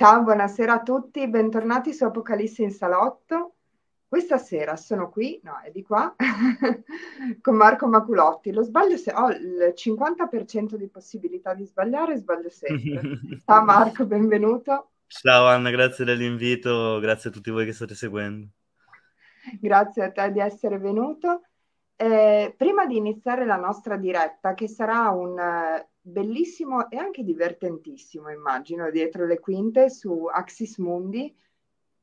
Ciao, buonasera a tutti, bentornati su Apocalisse in Salotto. Questa sera sono qui, no, è di qua, con Marco Maculotti. Lo sbaglio se ho il 50% di possibilità di sbagliare, sbaglio sempre. Ciao Marco, benvenuto. Ciao Anna, grazie dell'invito, grazie a tutti voi che state seguendo. Grazie a te di essere venuto. Eh, prima di iniziare la nostra diretta, che sarà un bellissimo e anche divertentissimo, immagino, dietro le quinte su Axis Mundi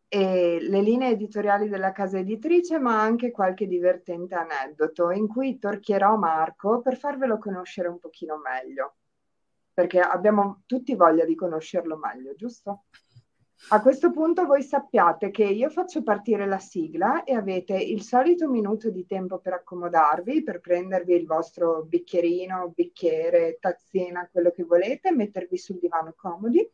e le linee editoriali della casa editrice, ma anche qualche divertente aneddoto in cui torchierò Marco per farvelo conoscere un pochino meglio, perché abbiamo tutti voglia di conoscerlo meglio, giusto? A questo punto voi sappiate che io faccio partire la sigla e avete il solito minuto di tempo per accomodarvi, per prendervi il vostro bicchierino, bicchiere, tazzina, quello che volete, mettervi sul divano comodi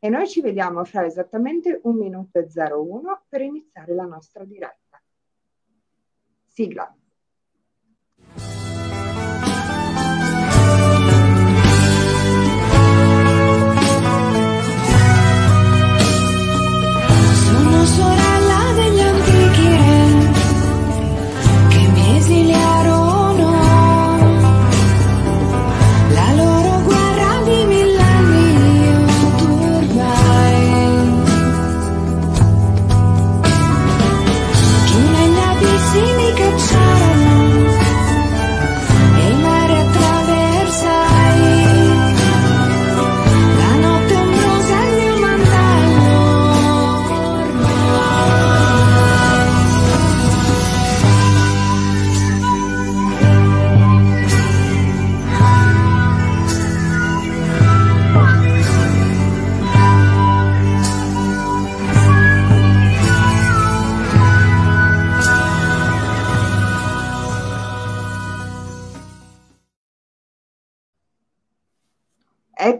e noi ci vediamo fra esattamente un minuto e 01 per iniziare la nostra diretta. Sigla.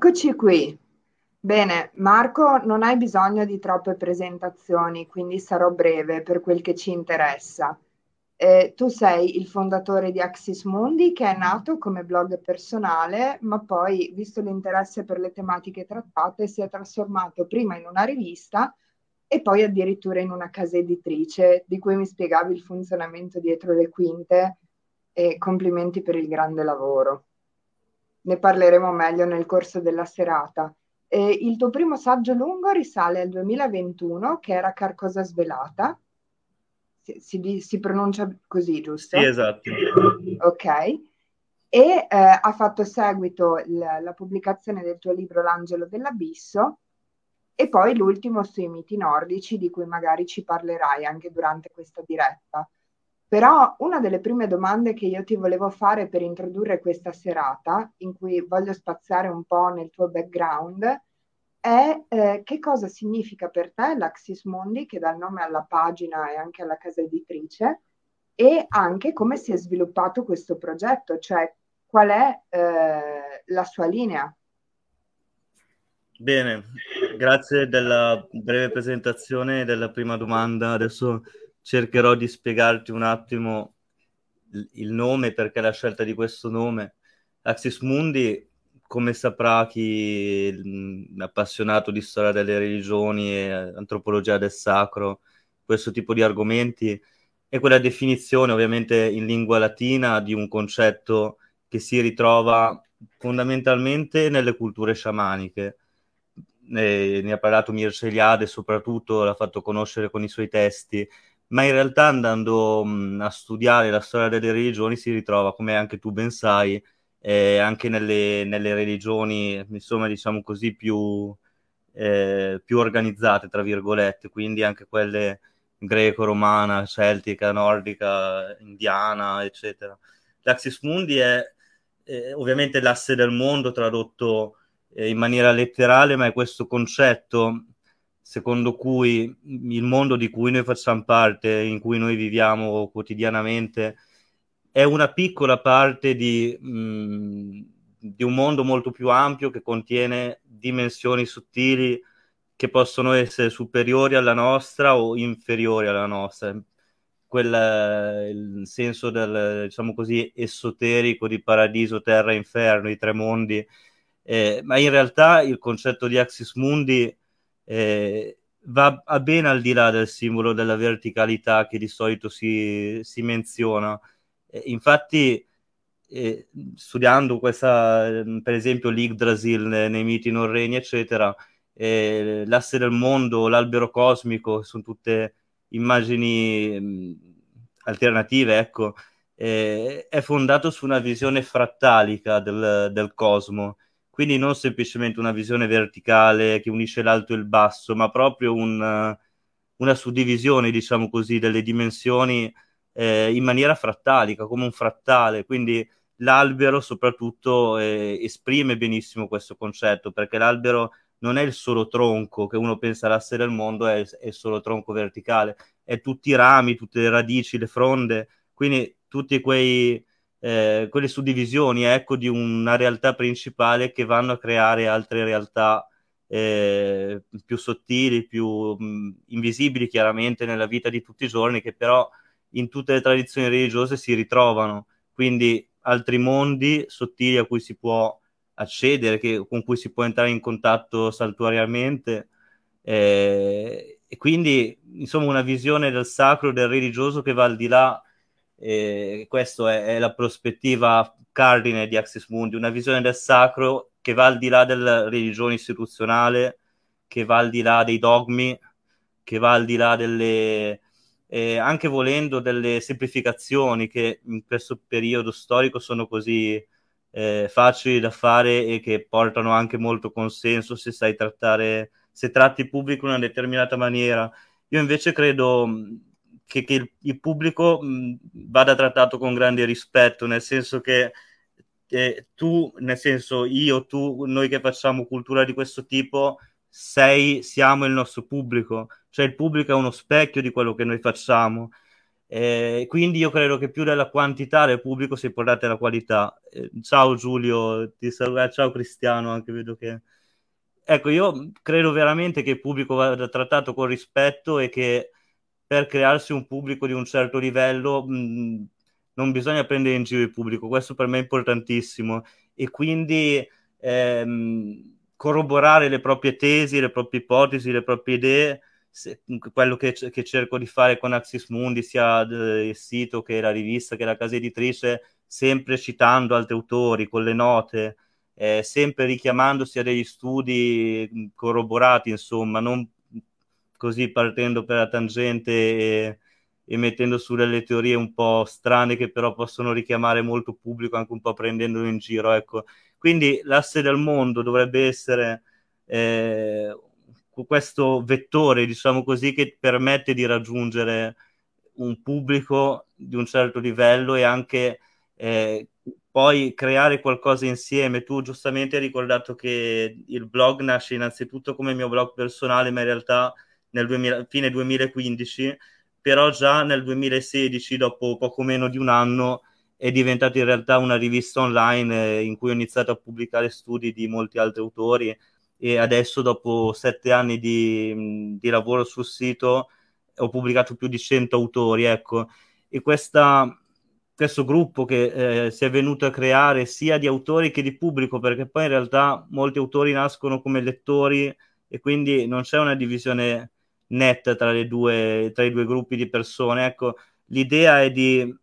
Eccoci qui. Bene, Marco, non hai bisogno di troppe presentazioni, quindi sarò breve per quel che ci interessa. Eh, tu sei il fondatore di Axis Mundi, che è nato come blog personale, ma poi, visto l'interesse per le tematiche trattate, si è trasformato prima in una rivista e poi addirittura in una casa editrice, di cui mi spiegavi il funzionamento dietro le quinte e complimenti per il grande lavoro ne parleremo meglio nel corso della serata. Eh, il tuo primo saggio lungo risale al 2021, che era Carcosa Svelata. Si, si, si pronuncia così, giusto? Sì, esatto. Ok. E eh, ha fatto seguito la, la pubblicazione del tuo libro L'angelo dell'abisso e poi l'ultimo sui miti nordici, di cui magari ci parlerai anche durante questa diretta. Però una delle prime domande che io ti volevo fare per introdurre questa serata, in cui voglio spaziare un po' nel tuo background, è eh, che cosa significa per te l'Axis Mundi, che dà il nome alla pagina e anche alla casa editrice, e anche come si è sviluppato questo progetto, cioè qual è eh, la sua linea. Bene, grazie della breve presentazione della prima domanda. Adesso cercherò di spiegarti un attimo il nome, perché la scelta di questo nome. Axis Mundi, come saprà chi è appassionato di storia delle religioni e antropologia del sacro, questo tipo di argomenti, è quella definizione ovviamente in lingua latina di un concetto che si ritrova fondamentalmente nelle culture sciamaniche. Ne, ne ha parlato Mircea Eliade, soprattutto l'ha fatto conoscere con i suoi testi, ma in realtà andando mh, a studiare la storia delle religioni si ritrova, come anche tu ben sai, eh, anche nelle, nelle, religioni, insomma, diciamo così, più, eh, più organizzate, tra virgolette, quindi anche quelle greco-romana, celtica, nordica, indiana, eccetera. L'Axis Mundi è eh, ovviamente l'asse del mondo tradotto eh, in maniera letterale, ma è questo concetto secondo cui il mondo di cui noi facciamo parte, in cui noi viviamo quotidianamente, è una piccola parte di, mh, mm, di un mondo molto più ampio che contiene dimensioni sottili che possono essere superiori alla nostra o inferiori alla nostra. Quel, il senso del, diciamo così, esoterico di paradiso, terra, inferno, i tre mondi. Eh, ma in realtà il concetto di Axis Mundi eh, va ben al di là del simbolo della verticalità che di solito si, si menziona. Eh, infatti, eh, studiando questa, per esempio, l'Yggdrasil nei miti norreni, eccetera, eh, l'asse del mondo, l'albero cosmico, sono tutte immagini mh, alternative, ecco, eh, è fondato su una visione frattalica del, del cosmo quindi non semplicemente una visione verticale che unisce l'alto e il basso, ma proprio un, una suddivisione, diciamo così, delle dimensioni eh, in maniera frattalica, come un frattale. Quindi l'albero soprattutto eh, esprime benissimo questo concetto, perché l'albero non è il solo tronco che uno pensa l'asse del mondo, è, è il solo tronco verticale, è tutti i rami, tutte le radici, le fronde, quindi tutti quei eh, quelle suddivisioni ecco, di una realtà principale che vanno a creare altre realtà eh, più sottili, più mh, invisibili chiaramente nella vita di tutti i giorni, che però in tutte le tradizioni religiose si ritrovano. Quindi altri mondi sottili a cui si può accedere, che, con cui si può entrare in contatto saltuariamente. Eh, e quindi, insomma, una visione del sacro, del religioso che va al di là e questa è, è, la prospettiva cardine di Axis Mundi, una visione del sacro che va al di là della religione istituzionale, che va al di là dei dogmi, che va al di là delle, eh, anche volendo delle semplificazioni che in questo periodo storico sono così eh, facili da fare e che portano anche molto consenso se sai trattare, se tratti il pubblico in una determinata maniera. Io invece credo che, che il, il, pubblico mh, vada trattato con grande rispetto, nel senso che eh, tu, nel senso io, tu, noi che facciamo cultura di questo tipo, sei, siamo il nostro pubblico, cioè il pubblico è uno specchio di quello che noi facciamo. Eh, quindi io credo che più della quantità del pubblico si portate la qualità. Eh, ciao Giulio, ti saluto, eh, ciao Cristiano, anche vedo che... Ecco, io credo veramente che il pubblico vada trattato con rispetto e che per crearsi un pubblico di un certo livello mh, non bisogna prendere in giro il pubblico, questo per me è importantissimo. E quindi ehm, corroborare le proprie tesi, le proprie ipotesi, le proprie idee, se, quello che, che, cerco di fare con Axis Mundi, sia il sito che la rivista che la casa editrice, sempre citando altri autori con le note, eh, sempre richiamandosi a degli studi corroborati, insomma, non così partendo per la tangente e, e, mettendo su delle teorie un po' strane che però possono richiamare molto pubblico anche un po' prendendolo in giro. Ecco. Quindi l'asse del mondo dovrebbe essere eh, questo vettore, diciamo così, che permette di raggiungere un pubblico di un certo livello e anche eh, poi creare qualcosa insieme. Tu giustamente hai ricordato che il blog nasce innanzitutto come mio blog personale, ma in realtà nel 2000, fine 2015, però già nel 2016, dopo poco meno di un anno, è diventata in realtà una rivista online eh, in cui ho iniziato a pubblicare studi di molti altri autori e adesso dopo sette anni di, di lavoro sul sito ho pubblicato più di 100 autori, ecco, e questa, questo gruppo che eh, si è venuto a creare sia di autori che di pubblico, perché poi in realtà molti autori nascono come lettori e quindi non c'è una divisione netta tra, due, tra i due gruppi di persone. Ecco, l'idea è di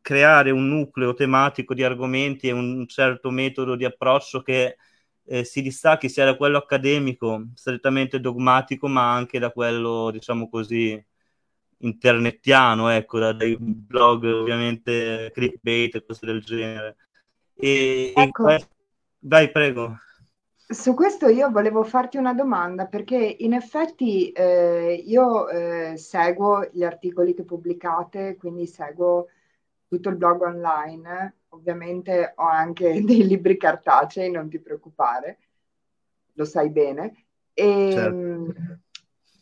creare un nucleo tematico di argomenti e un certo metodo di approccio che eh, si distacchi sia da quello accademico, strettamente dogmatico, ma anche da quello, diciamo così, internettiano, ecco, da dei blog ovviamente clickbait e cose del genere. E, ecco. e... Vai, prego. Su questo io volevo farti una domanda perché in effetti eh, io eh, seguo gli articoli che pubblicate, quindi seguo tutto il blog online, ovviamente ho anche dei libri cartacei, non ti preoccupare, lo sai bene. E, certo.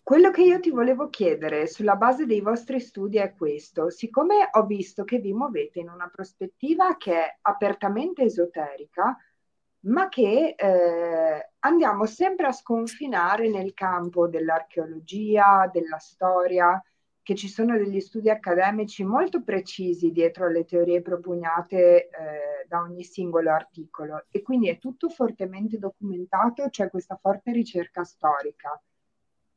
Quello che io ti volevo chiedere sulla base dei vostri studi è questo, siccome ho visto che vi muovete in una prospettiva che è apertamente esoterica, ma che eh, andiamo sempre a sconfinare nel campo dell'archeologia, della storia, che ci sono degli studi accademici molto precisi dietro alle teorie propugnate eh, da ogni singolo articolo e quindi è tutto fortemente documentato, c'è questa forte ricerca storica.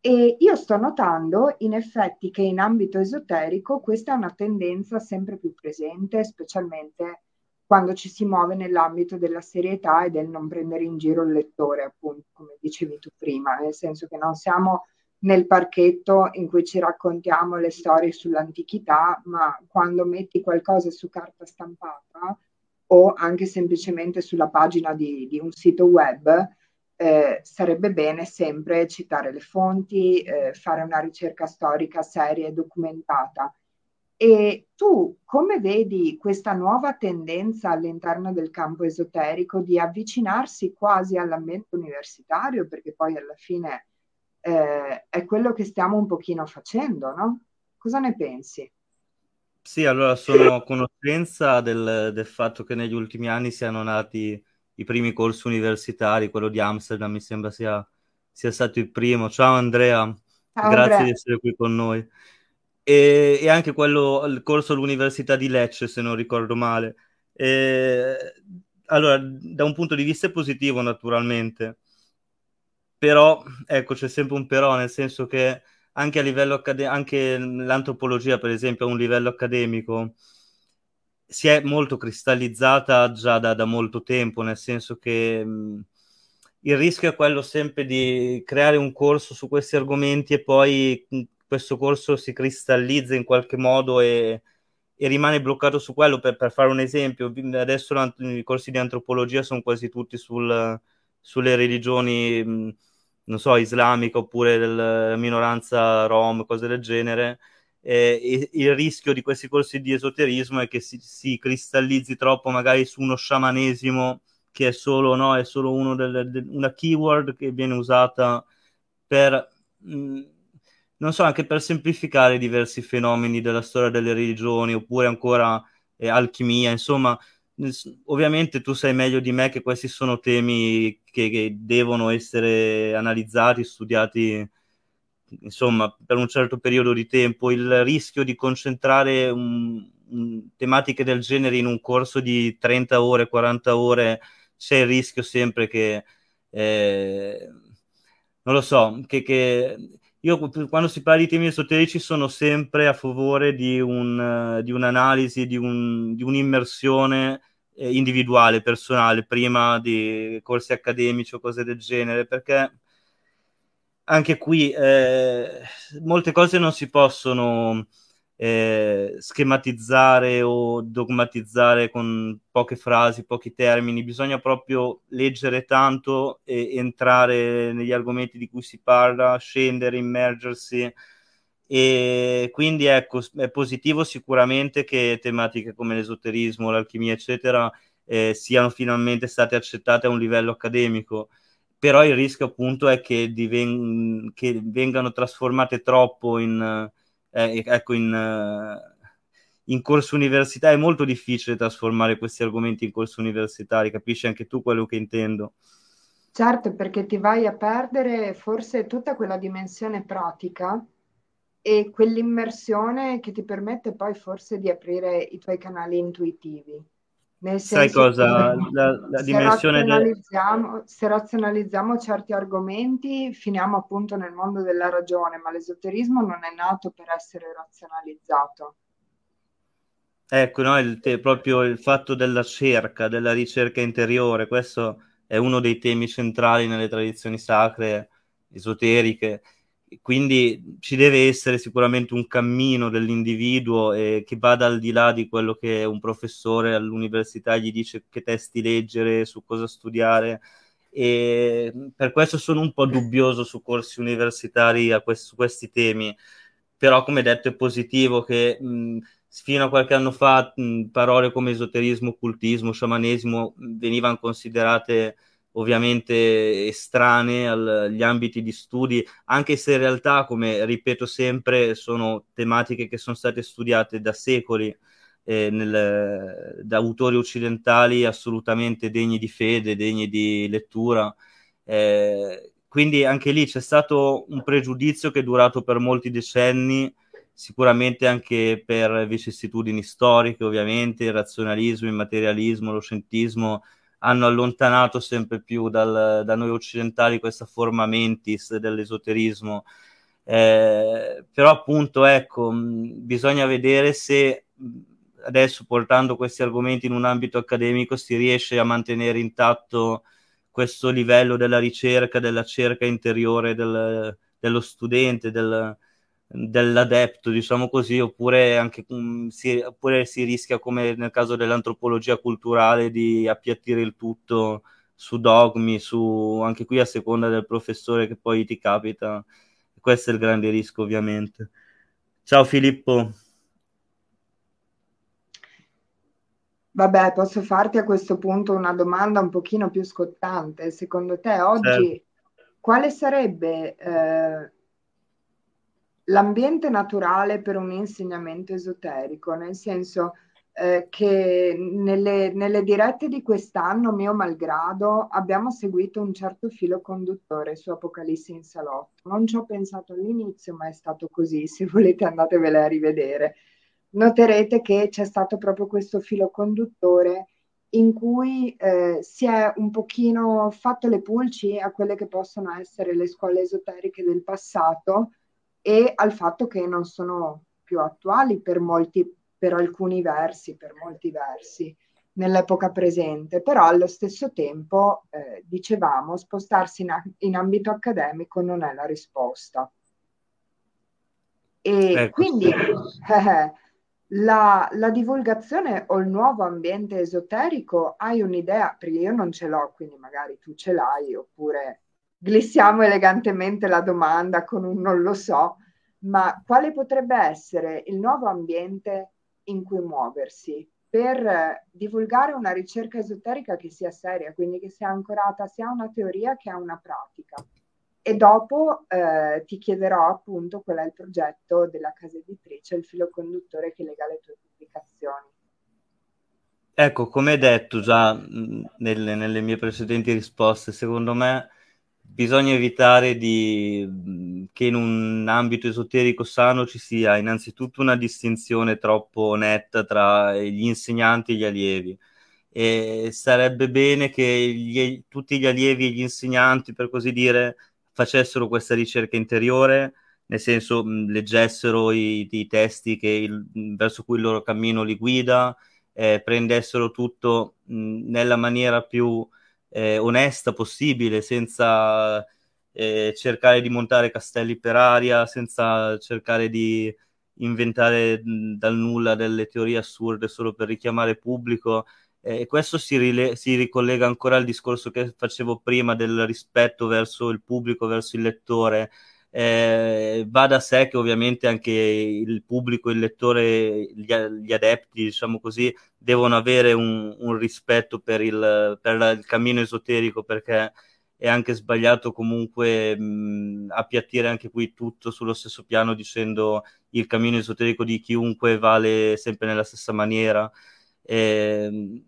E io sto notando in effetti che in ambito esoterico questa è una tendenza sempre più presente, specialmente quando ci si muove nell'ambito della serietà e del non prendere in giro il lettore, appunto, come dicevi tu prima, nel senso che non siamo nel parchetto in cui ci raccontiamo le storie sull'antichità, ma quando metti qualcosa su carta stampata o anche semplicemente sulla pagina di, di un sito web, eh, sarebbe bene sempre citare le fonti, eh, fare una ricerca storica seria e documentata. E tu come vedi questa nuova tendenza all'interno del campo esoterico di avvicinarsi quasi all'ambiente universitario, perché poi alla fine eh, è quello che stiamo un pochino facendo, no? Cosa ne pensi? Sì, allora sono a conoscenza del, del fatto che negli ultimi anni siano nati i primi corsi universitari, quello di Amsterdam mi sembra sia, sia stato il primo. Ciao Andrea, Ciao, grazie Andrea. di essere qui con noi. E, e, anche quello, il corso all'Università di Lecce, se non ricordo male. E, allora, da un punto di vista positivo, naturalmente, però, ecco, c'è sempre un però, nel senso che anche a livello accademico, anche l'antropologia, per esempio, a un livello accademico, si è molto cristallizzata già da, da molto tempo, nel senso che mh, il rischio è quello sempre di creare un corso su questi argomenti e poi mh, questo corso si cristallizza in qualche modo e, e rimane bloccato su quello. Per, per, fare un esempio, adesso i corsi di antropologia sono quasi tutti sul, sulle religioni, non so, islamica oppure della minoranza rom, cose del genere eh, il rischio di questi corsi di esoterismo è che si, si, cristallizzi troppo magari su uno sciamanesimo che è solo, no, è solo delle, de, una keyword che viene usata per, mh, non so, anche per semplificare diversi fenomeni della storia delle religioni oppure ancora eh, alchimia, insomma, ovviamente tu sai meglio di me che questi sono temi che, che devono essere analizzati, studiati insomma, per un certo periodo di tempo, il rischio di concentrare un, un, tematiche del genere in un corso di 30 ore, 40 ore, c'è il rischio sempre che, eh, non lo so, che, che, io quando si parla di temi esoterici sono sempre a favore di, un, di un'analisi, di, un, di un'immersione eh, individuale, personale, prima di corsi accademici o cose del genere, perché anche qui eh, molte cose non si possono eh, schematizzare o dogmatizzare con poche frasi, pochi termini, bisogna proprio leggere tanto e entrare negli argomenti di cui si parla, scendere, immergersi. E quindi ecco, è positivo sicuramente che tematiche come l'esoterismo, l'alchimia, eccetera, eh, siano finalmente state accettate a un livello accademico però il rischio appunto è che, diven- che vengano trasformate troppo in, eh, ecco, in, uh, in corso universitario. È molto difficile trasformare questi argomenti in corso universitari, capisci anche tu quello che intendo? Certo, perché ti vai a perdere forse tutta quella dimensione pratica e quell'immersione che ti permette poi forse di aprire i tuoi canali intuitivi. Nel Sai cosa? La, la se dimensione razionalizziamo, del... se razionalizziamo certi argomenti, finiamo appunto nel mondo della ragione, ma l'esoterismo non è nato per essere razionalizzato. Ecco, no, il, te, proprio il fatto della cerca, della ricerca interiore, questo è uno dei temi centrali nelle tradizioni sacre esoteriche quindi ci deve essere sicuramente un cammino dell'individuo eh, che vada al di là di quello che un professore all'università gli dice che testi leggere, su cosa studiare. E per questo sono un po' dubbioso su corsi universitari quest- su questi temi, però come detto è positivo che mh, fino a qualche anno fa mh, parole come esoterismo, occultismo, sciamanesimo venivano considerate ovviamente estranee agli ambiti di studi, anche se in realtà, come ripeto sempre, sono tematiche che sono state studiate da secoli eh, nel, da autori occidentali assolutamente degni di fede, degni di lettura. Eh, quindi anche lì c'è stato un pregiudizio che è durato per molti decenni, sicuramente anche per vicissitudini storiche, ovviamente, il razionalismo, il materialismo, lo scientismo hanno allontanato sempre più dal, da noi occidentali questa forma mentis dell'esoterismo. Eh, però appunto ecco, mh, bisogna vedere se adesso portando questi argomenti in un ambito accademico si riesce a mantenere intatto questo livello della ricerca, della cerca interiore del, dello studente, del, dell'adepto, diciamo così, oppure, anche, um, si, oppure si rischia, come nel caso dell'antropologia culturale, di appiattire il tutto su dogmi, su, anche qui a seconda del professore che poi ti capita. Questo è il grande rischio, ovviamente. Ciao Filippo. Vabbè, posso farti a questo punto una domanda un pochino più scottante. Secondo te oggi certo. quale sarebbe eh, l'ambiente naturale per un insegnamento esoterico? Nel senso eh, che nelle, nelle dirette di quest'anno, mio malgrado, abbiamo seguito un certo filo conduttore su Apocalisse in salotto. Non ci ho pensato all'inizio, ma è stato così. Se volete andatevele a rivedere noterete che c'è stato proprio questo filo conduttore in cui eh, si è un pochino fatto le pulci a quelle che possono essere le scuole esoteriche del passato e al fatto che non sono più attuali per molti, per alcuni versi, per molti versi nell'epoca presente, però allo stesso tempo, eh, dicevamo, spostarsi in, a- in, ambito accademico non è la risposta. E ecco. quindi eh, la, la, divulgazione o il nuovo ambiente esoterico, hai un'idea? Perché io non ce l'ho, quindi magari tu ce l'hai, oppure glissiamo elegantemente la domanda con un non lo so, ma quale potrebbe essere il nuovo ambiente in cui muoversi per divulgare una ricerca esoterica che sia seria, quindi che sia ancorata sia a una teoria che a una pratica? e dopo eh, ti chiederò appunto qual è il progetto della casa editrice, il filo conduttore che lega le tue pubblicazioni. Ecco, come detto già nelle, nelle mie precedenti risposte, secondo me bisogna evitare di, che in un ambito esoterico sano ci sia innanzitutto una distinzione troppo netta tra gli insegnanti e gli allievi. E sarebbe bene che gli, tutti gli allievi e gli insegnanti, per così dire, facessero questa ricerca interiore, nel senso leggessero i, i testi il, verso cui il loro cammino li guida, eh, prendessero tutto mh, nella maniera più eh, onesta possibile, senza eh, cercare di montare castelli per aria, senza cercare di inventare dal nulla delle teorie assurde solo per richiamare pubblico e questo si, rile- si, ricollega ancora al discorso che facevo prima del rispetto verso il pubblico, verso il lettore. Eh, va da sé che ovviamente anche il pubblico, il lettore, gli, gli adepti, diciamo così, devono avere un, un rispetto per il, per il, cammino esoterico perché è anche sbagliato comunque mh, appiattire anche qui tutto sullo stesso piano dicendo il cammino esoterico di chiunque vale sempre nella stessa maniera. Eh,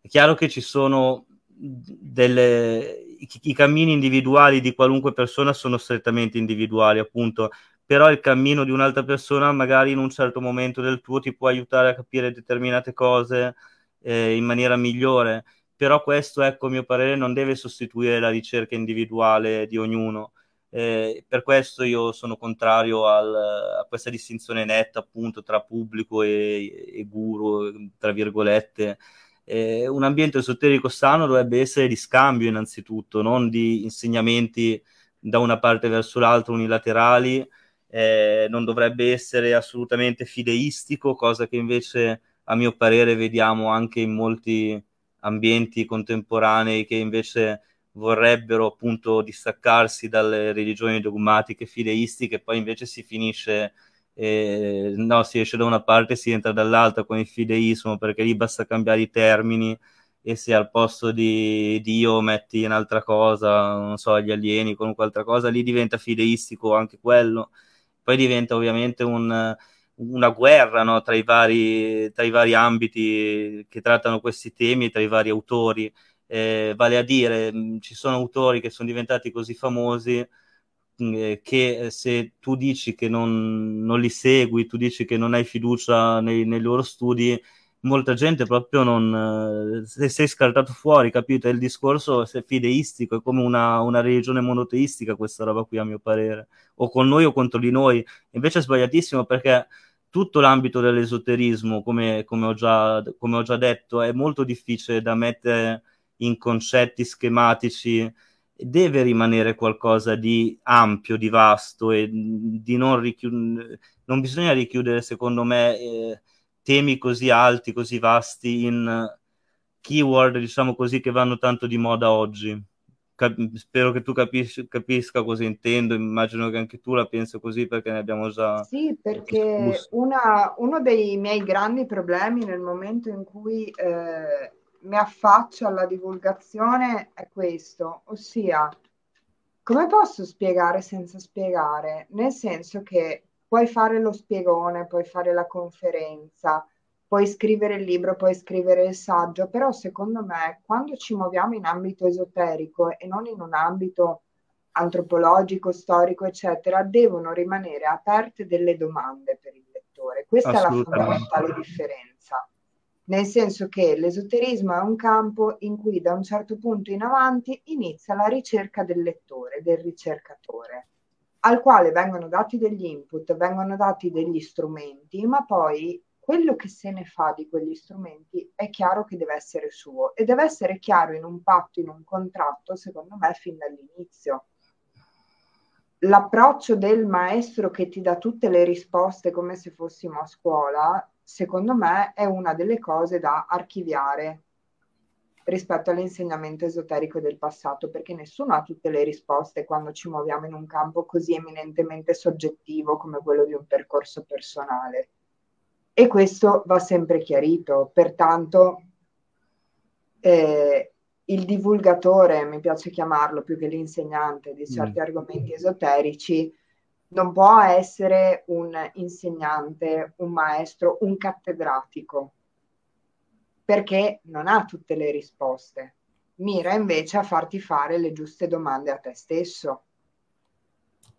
è chiaro che ci sono delle... I, i cammini individuali di qualunque persona sono strettamente individuali, appunto, però il cammino di un'altra persona magari in un certo momento del tuo ti può aiutare a capire determinate cose eh, in maniera migliore, però questo, ecco, a mio parere, non deve sostituire la ricerca individuale di ognuno. Eh, per questo io sono contrario al, a questa distinzione netta appunto tra pubblico e, e guru, tra virgolette, eh, un ambiente esoterico sano dovrebbe essere di scambio innanzitutto, non di insegnamenti da una parte verso l'altra unilaterali, eh, non dovrebbe essere assolutamente fideistico, cosa che invece a mio parere vediamo anche in molti ambienti contemporanei che invece vorrebbero appunto distaccarsi dalle religioni dogmatiche fideistiche, poi invece si finisce eh, no, si esce da una parte e si entra dall'altra con il fideismo, perché lì basta cambiare i termini e se al posto di Dio metti un'altra cosa, non so, gli alieni, qualunque altra cosa, lì diventa fideistico anche quello. Poi diventa ovviamente un, una guerra no, tra, i vari, tra, i vari, ambiti che trattano questi temi, tra i vari autori. Eh, vale a dire, ci sono autori che sono diventati così famosi che eh, se tu dici che non, non, li segui, tu dici che non hai fiducia nei, nei loro studi, molta gente proprio non eh, sei scartato fuori, capito? Il discorso è fideistico, è come una, una, religione monoteistica questa roba qui a mio parere, o con noi o contro di noi, invece è sbagliatissimo perché tutto l'ambito dell'esoterismo, come, come, ho già, come ho già detto, è molto difficile da mettere in concetti schematici, deve rimanere qualcosa di ampio, di vasto e di non richiudere, non bisogna richiudere secondo me eh, temi così alti, così vasti in keyword, diciamo così, che vanno tanto di moda oggi. Cap- spero che tu capisci, capisca cosa intendo, immagino che anche tu la pensi così perché ne abbiamo già... Sì, perché una, uno dei miei grandi problemi nel momento in cui eh, mi affaccio alla divulgazione è questo, ossia come posso spiegare senza spiegare? Nel senso che puoi fare lo spiegone, puoi fare la conferenza, puoi scrivere il libro, puoi scrivere il saggio, però secondo me quando ci muoviamo in ambito esoterico e non in un ambito antropologico, storico, eccetera, devono rimanere aperte delle domande per il lettore. Questa è la fondamentale differenza. Nel senso che l'esoterismo è un campo in cui da un certo punto in avanti inizia la ricerca del lettore, del ricercatore al quale vengono dati degli input, vengono dati degli strumenti, ma poi quello che se ne fa di quegli strumenti è chiaro che deve essere suo e deve essere chiaro in un patto, in un contratto, secondo me, fin dall'inizio. L'approccio del maestro che ti dà tutte le risposte come se fossimo a scuola, secondo me, è una delle cose da archiviare rispetto all'insegnamento esoterico del passato, perché nessuno ha tutte le risposte quando ci muoviamo in un campo così eminentemente soggettivo come quello di un percorso personale. E questo va sempre chiarito, pertanto eh, il divulgatore, mi piace chiamarlo più che l'insegnante di certi mm. argomenti esoterici, non può essere un insegnante, un maestro, un cattedratico, perché non ha tutte le risposte. Mira invece a farti fare le giuste domande a te stesso.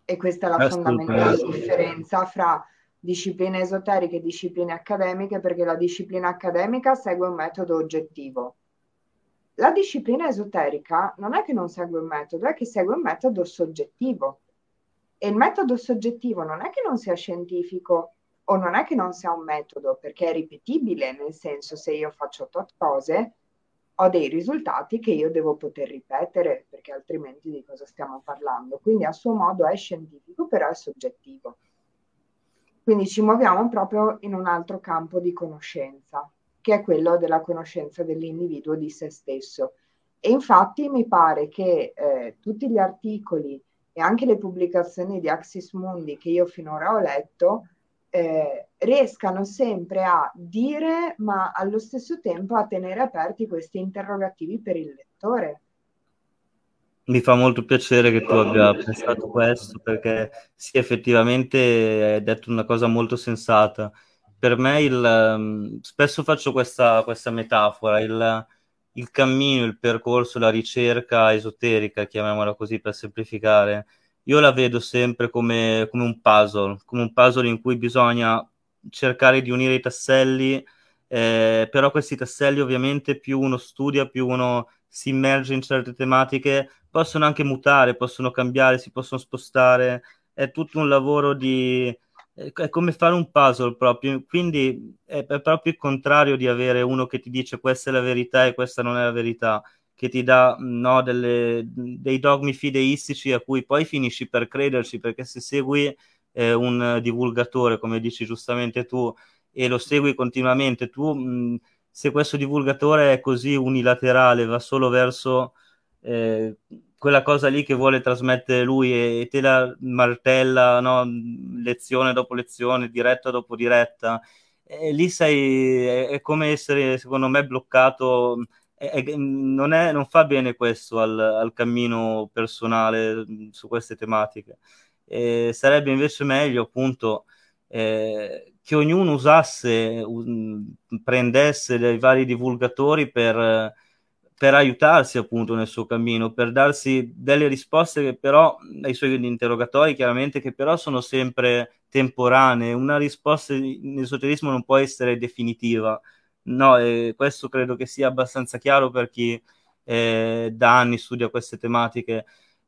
E questa è la fondamentale differenza fra discipline esoteriche e discipline accademiche, perché la disciplina accademica segue un metodo oggettivo. La disciplina esoterica non è che non segue un metodo, è che segue un metodo soggettivo. E il metodo soggettivo non è che non sia scientifico o non è che non sia un metodo perché è ripetibile, nel senso se io faccio tot cose ho dei risultati che io devo poter ripetere perché altrimenti di cosa stiamo parlando. Quindi a suo modo è scientifico, però è soggettivo. Quindi ci muoviamo proprio in un altro campo di conoscenza, che è quello della conoscenza dell'individuo di se stesso. E infatti mi pare che eh, tutti gli articoli e anche le pubblicazioni di Axis Mundi che io finora ho letto eh, riescano sempre a dire, ma allo stesso tempo a tenere aperti questi interrogativi per il lettore. Mi fa molto piacere che tu abbia pensato questo perché sì, effettivamente hai detto una cosa molto sensata. Per me il, um, spesso faccio questa, questa metafora, il, il cammino, il percorso, la ricerca esoterica, chiamiamola così per semplificare, io la vedo sempre come, come, un puzzle, come un puzzle in cui bisogna cercare di unire i tasselli, eh, però questi tasselli ovviamente più uno studia, più uno si immerge in certe tematiche, possono anche mutare, possono cambiare, si possono spostare, è tutto un lavoro di... è come fare un puzzle proprio, quindi è, è proprio il contrario di avere uno che ti dice questa è la verità e questa non è la verità che ti dà no, delle, dei dogmi fideistici a cui poi finisci per crederci, perché se segui eh, un divulgatore, come dici giustamente tu, e lo segui continuamente, tu mh, se questo divulgatore è così unilaterale, va solo verso eh, quella cosa lì che vuole trasmettere lui e, e te la martella no, lezione dopo lezione, diretta dopo diretta, e lì sei, è, è come essere, secondo me, bloccato. È, non, non, fa bene questo al, al cammino personale su queste tematiche. E sarebbe invece meglio appunto eh, che ognuno usasse, un, prendesse dei vari divulgatori per, per, aiutarsi appunto nel suo cammino, per darsi delle risposte che però, ai suoi interrogatori chiaramente, che però sono sempre temporanee. Una risposta in esoterismo non può essere definitiva, No, eh, questo credo che sia abbastanza chiaro per chi eh, da anni studia queste tematiche.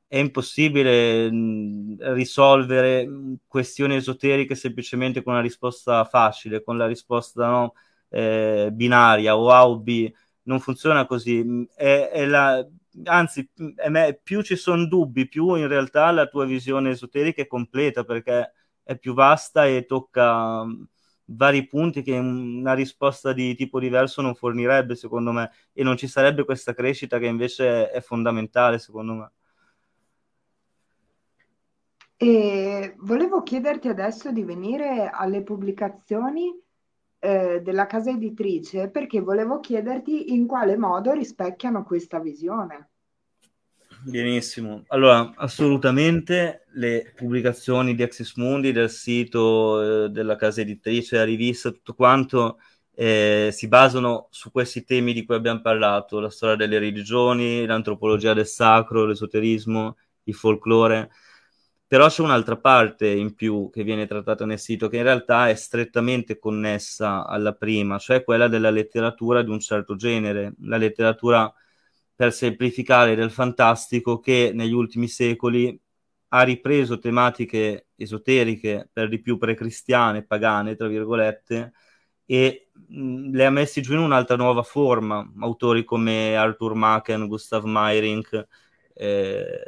È impossibile mh, risolvere questioni esoteriche semplicemente con una risposta facile, con la risposta no, eh, binaria o A o B. Non funziona così. È, è la, anzi, me, più ci sono dubbi, più in realtà la tua visione esoterica è completa perché è più vasta e tocca vari punti che una risposta di tipo diverso non fornirebbe, secondo me, e non ci sarebbe questa crescita che invece è fondamentale, secondo me. E volevo chiederti adesso di venire alle pubblicazioni eh, della casa editrice perché volevo chiederti in quale modo rispecchiano questa visione. Benissimo. Allora, assolutamente le pubblicazioni di Axis Mundi, del sito eh, della casa editrice, la rivista, tutto quanto eh, si basano su questi temi di cui abbiamo parlato, la storia delle religioni, l'antropologia del sacro, l'esoterismo, il folklore. Però c'è un'altra parte in più che viene trattata nel sito che in realtà è strettamente connessa alla prima, cioè quella della letteratura di un certo genere, la letteratura per semplificare del fantastico che negli ultimi secoli ha ripreso tematiche esoteriche, per di più precristiane, pagane, tra virgolette, e le ha messi giù in un'altra nuova forma. Autori come Arthur Machen, Gustav Meyrink, eh,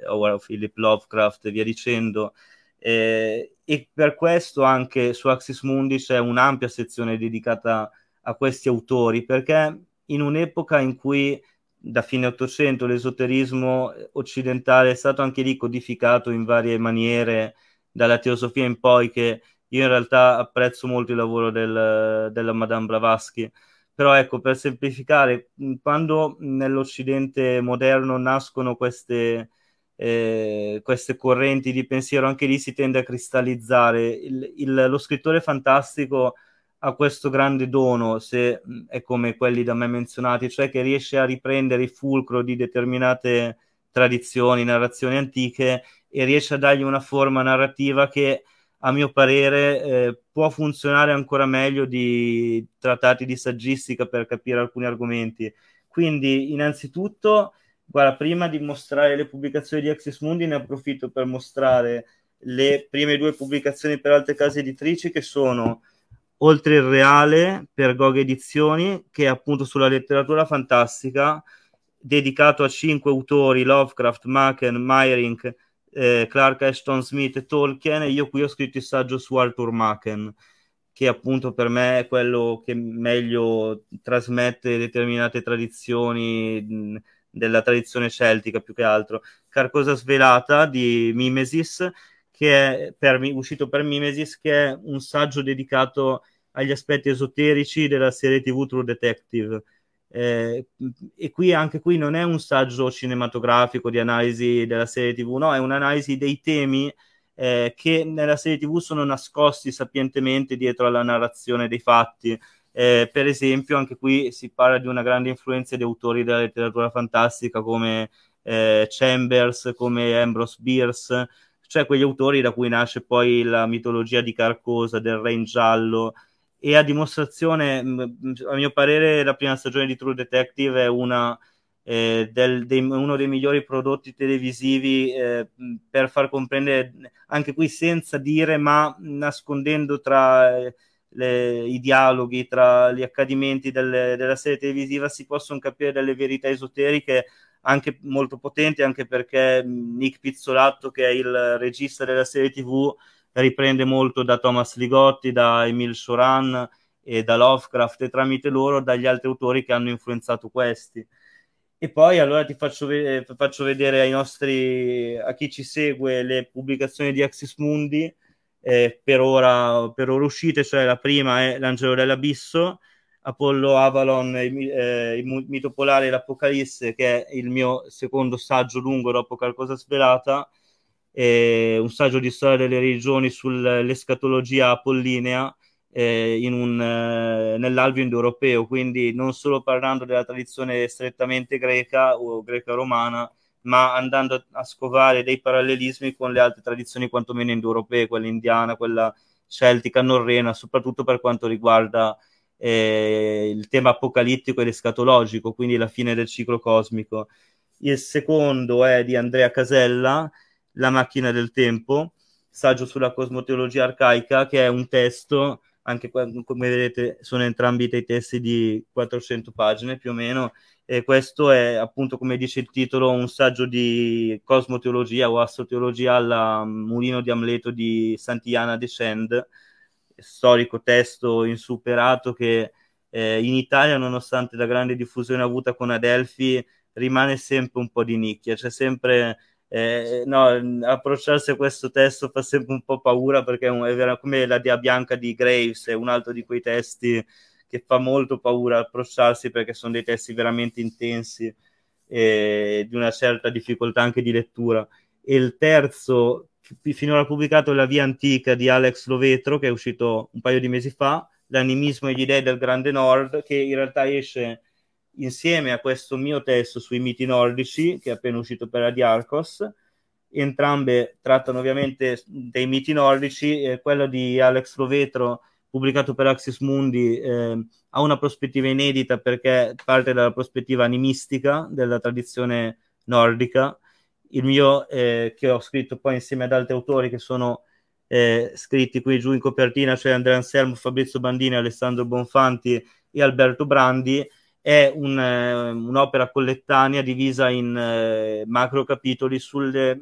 Philip Lovecraft e via dicendo. Eh, e per questo anche su Axis Mundi c'è un'ampia sezione dedicata a questi autori, perché in un'epoca in cui da fine Ottocento l'esoterismo occidentale è stato anche lì codificato in varie maniere dalla teosofia in poi che io in realtà apprezzo molto il lavoro del, della Madame Blavatsky però ecco per semplificare quando nell'Occidente moderno nascono queste, eh, queste correnti di pensiero anche lì si tende a cristallizzare. Il, il, lo scrittore fantastico ha questo grande dono, se è come quelli da me menzionati, cioè che riesce a riprendere il fulcro di determinate tradizioni, narrazioni antiche e riesce a dargli una forma narrativa che a mio parere eh, può funzionare ancora meglio di trattati di saggistica per capire alcuni argomenti. Quindi, innanzitutto, guarda, prima di mostrare le pubblicazioni di Axis Mundi, ne approfitto per mostrare le prime due pubblicazioni per altre case editrici che sono Oltre il Reale per Gog Edizioni, che è appunto sulla letteratura fantastica, dedicato a cinque autori, Lovecraft, Machen, Meyerink, eh, Clark Ashton Smith e Tolkien, e io qui ho scritto il saggio su Arthur Machen, che appunto per me è quello che meglio trasmette determinate tradizioni della tradizione celtica più che altro. Carcosa Svelata di Mimesis, che è per, uscito per Mimesis, che è un saggio dedicato agli aspetti esoterici della serie TV True Detective. Eh, e qui anche qui non è un saggio cinematografico di analisi della serie TV, no, è un'analisi dei temi eh, che nella serie TV sono nascosti sapientemente dietro alla narrazione dei fatti. Eh, per esempio, anche qui si parla di una grande influenza di autori della letteratura fantastica come eh, Chambers, come Ambrose Bierce, cioè quegli autori da cui nasce poi la mitologia di Carcosa, del Re in giallo, e a dimostrazione, a mio parere, la prima stagione di True Detective è una, eh, del, dei, uno dei migliori prodotti televisivi eh, per far comprendere, anche qui senza dire, ma nascondendo tra eh, le, i dialoghi, tra gli accadimenti delle, della serie televisiva, si possono capire delle verità esoteriche anche molto potenti, anche perché Nick Pizzolatto, che è il regista della serie TV, riprende molto da Thomas Ligotti, da Emil Soran e da Lovecraft e tramite loro dagli altri autori che hanno influenzato questi. E poi allora ti faccio, ve- faccio vedere ai nostri, a chi ci segue le pubblicazioni di Axis Mundi eh, per, ora, per ora uscite, cioè la prima è L'Angelo dell'Abisso, Apollo Avalon, eh, il mito polare e l'Apocalisse, che è il mio secondo saggio lungo dopo Qualcosa Svelata, eh, un saggio di storia delle religioni sull'escatologia apollinea eh, in un, eh, nell'alveo indoeuropeo, quindi non solo parlando della tradizione strettamente greca o greca-romana, ma andando a, scovare dei parallelismi con le altre tradizioni quantomeno indoeuropee, quella indiana, quella celtica, norrena, soprattutto per quanto riguarda eh, il tema apocalittico ed escatologico, quindi la fine del ciclo cosmico. Il secondo è di Andrea Casella, La macchina del tempo, saggio sulla cosmoteologia arcaica, che è un testo, anche come vedete sono entrambi dei testi di 400 pagine più o meno, e questo è appunto, come dice il titolo, un saggio di cosmoteologia o astroteologia alla Mulino di Amleto di Sant'Iana de Send, storico testo insuperato che eh, in Italia, nonostante la grande diffusione avuta con Adelphi, rimane sempre un po' di nicchia, c'è sempre... Eh, no, approcciarsi a questo testo fa sempre un po' paura perché è, è come la Dia Bianca di Graves, è un altro di quei testi che fa molto paura approcciarsi perché sono dei testi veramente intensi e di una certa difficoltà anche di lettura. E il terzo, finora pubblicato, è La Via Antica di Alex Lovetro, che è uscito un paio di mesi fa, L'animismo e gli dei del Grande Nord, che in realtà esce insieme a questo mio testo sui miti nordici, che è appena uscito per Adiarcos. Entrambe trattano ovviamente dei miti nordici, eh, quello di Alex Lovetro pubblicato per Axis Mundi, eh, ha una prospettiva inedita perché parte dalla prospettiva animistica della tradizione nordica. Il mio, eh, che ho scritto poi insieme ad altri autori che sono eh, scritti qui giù in copertina, cioè Andrea Anselmo, Fabrizio Bandini, Alessandro Bonfanti e Alberto Brandi, è un, eh, un'opera collettanea divisa in eh, macro capitoli sulle,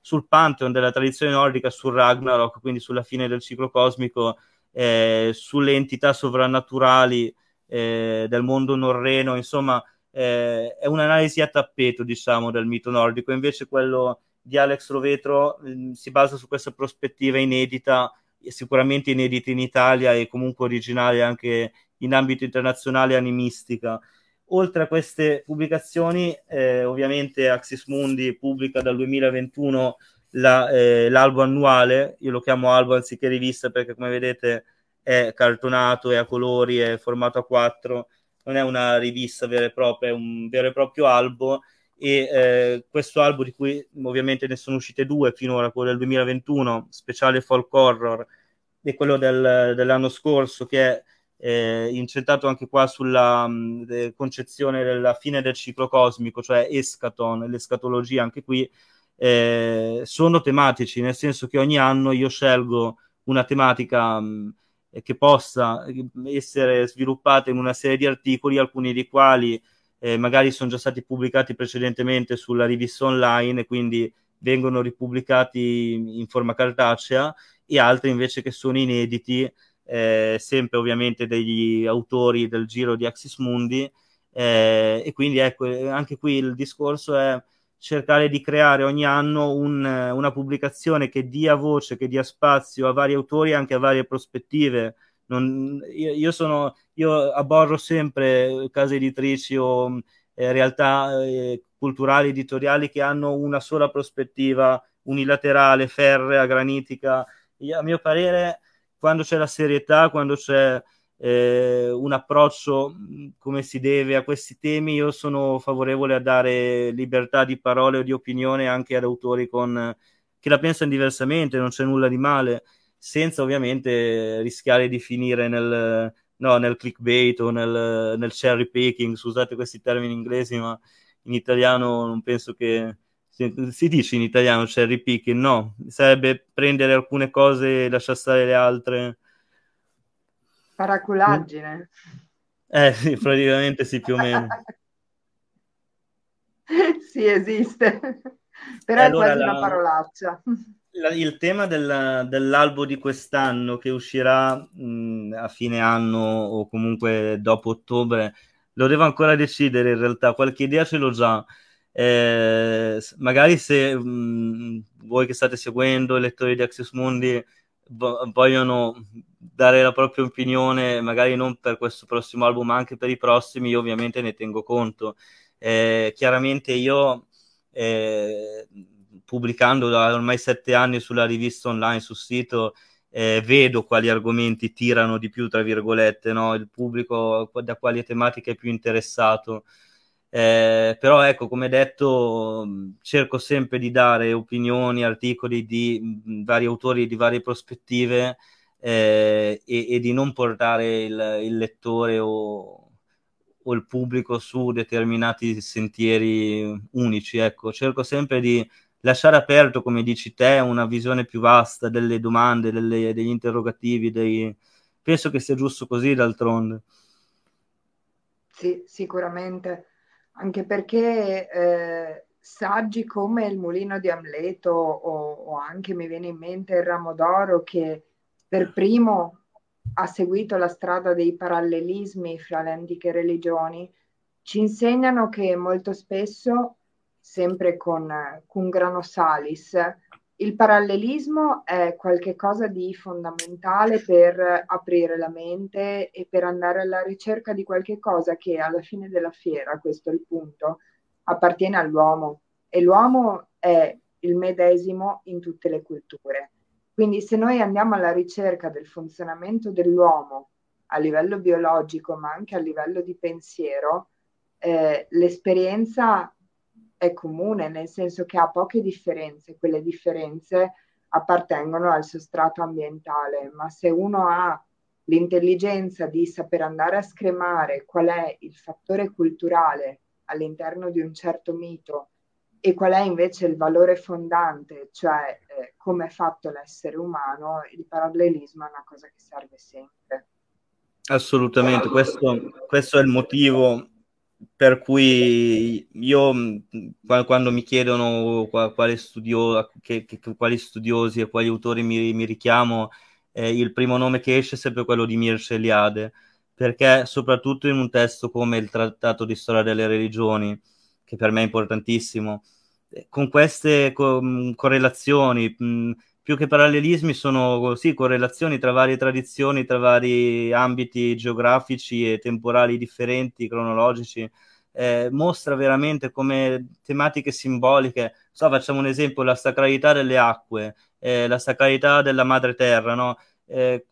sul pantheon della tradizione nordica, sul Ragnarok, quindi sulla fine del ciclo cosmico eh, sulle entità sovrannaturali eh, del mondo norreno, insomma eh, è un'analisi a tappeto diciamo del mito nordico, invece quello di Alex Rovetro si basa su questa prospettiva inedita, sicuramente inedita in Italia e comunque originale anche in ambito internazionale animistica. Oltre a queste pubblicazioni, eh, ovviamente Axis Mundi pubblica dal 2021 la, eh, l'albo annuale, io lo chiamo albo anziché rivista perché come vedete è cartonato, è a colori, è formato a 4, non è una rivista vera e propria, è un vero e proprio albo e eh, questo albo di cui ovviamente ne sono uscite due finora, quello del 2021, speciale folk horror, e quello del, dell'anno scorso che è eh, incentrato anche qua sulla mh, concezione della fine del ciclo cosmico, cioè escaton, l'escatologia anche qui eh, sono tematici, nel senso che ogni anno io scelgo una tematica mh, che possa essere sviluppata in una serie di articoli, alcuni dei quali eh, magari sono già stati pubblicati precedentemente sulla rivista online, quindi vengono ripubblicati in forma cartacea, e altri invece che sono inediti, eh, sempre ovviamente degli autori del giro di Axis Mundi. Eh, e quindi ecco, anche qui il discorso è cercare di creare ogni anno un, una pubblicazione che dia voce, che dia spazio a vari autori e anche a varie prospettive. Non, io, io, sono, io abborro sempre case editrici o eh, realtà eh, culturali, editoriali che hanno una sola prospettiva unilaterale, ferrea, granitica. Io, a mio parere, quando c'è la serietà, quando c'è eh, un approccio come si deve a questi temi, io sono favorevole a dare libertà di parole o di opinione anche ad autori con, che la pensano diversamente, non c'è nulla di male, senza ovviamente rischiare di finire nel, no, nel clickbait o nel, nel cherry picking, scusate questi termini inglesi, ma in italiano non penso che si dice in italiano cherry picking, no, sarebbe prendere alcune cose e lasciare stare le altre Paraculaggine. Eh sì, praticamente sì, più o meno. sì, esiste, però allora, è quasi la, una parolaccia. Il tema del, dell'albo di quest'anno che uscirà mh, a fine anno o comunque dopo ottobre, lo devo ancora decidere in realtà, qualche idea ce l'ho già. Eh, magari se mh, voi che state seguendo, lettori di Access Mundi, vogliono dare la propria opinione, magari non per questo prossimo album, ma anche per i prossimi, io ovviamente ne tengo conto. Eh, chiaramente io, eh, pubblicando da ormai sette anni sulla rivista online, sul sito, eh, vedo quali argomenti tirano di più, tra virgolette, no? il pubblico da quali tematiche è più interessato. Eh, però ecco, come detto, cerco sempre di dare opinioni, articoli di vari autori di varie prospettive eh, e, e, di non portare il, il lettore o, o, il pubblico su determinati sentieri unici. Ecco, cerco sempre di lasciare aperto, come dici te, una visione più vasta delle domande, delle, degli interrogativi. Dei... Penso che sia giusto così, d'altronde. Sì, sicuramente, anche perché eh, saggi come Il mulino di Amleto o, o anche mi viene in mente Il ramo d'oro che per primo ha seguito la strada dei parallelismi fra le antiche religioni, ci insegnano che molto spesso, sempre con cum grano salis, il parallelismo è qualcosa di fondamentale per aprire la mente e per andare alla ricerca di qualche cosa che alla fine della fiera, questo è il punto, appartiene all'uomo e l'uomo è il medesimo in tutte le culture. Quindi se noi andiamo alla ricerca del funzionamento dell'uomo a livello biologico, ma anche a livello di pensiero, eh, l'esperienza è comune, nel senso che ha poche differenze, quelle differenze appartengono al sostrato ambientale, ma se uno ha l'intelligenza di saper andare a scremare qual è il fattore culturale all'interno di un certo mito e qual è invece il valore fondante, cioè eh, come è fatto l'essere umano, il parallelismo è una cosa che serve sempre. Assolutamente, questo, questo è il motivo per cui io quando mi chiedono quali, studio, che, che, quali studiosi e quali autori mi, mi richiamo, eh, il primo nome che esce è sempre quello di Mircea Eliade, perché soprattutto in un testo come il Trattato di Storia delle Religioni, che per me è importantissimo, con queste co- correlazioni, mh, più che parallelismi, sono sì, correlazioni tra varie tradizioni, tra vari ambiti geografici e temporali differenti, cronologici. Eh, mostra veramente come tematiche simboliche, so, facciamo un esempio, la sacralità delle acque, eh, la sacralità della madre terra, no? eh,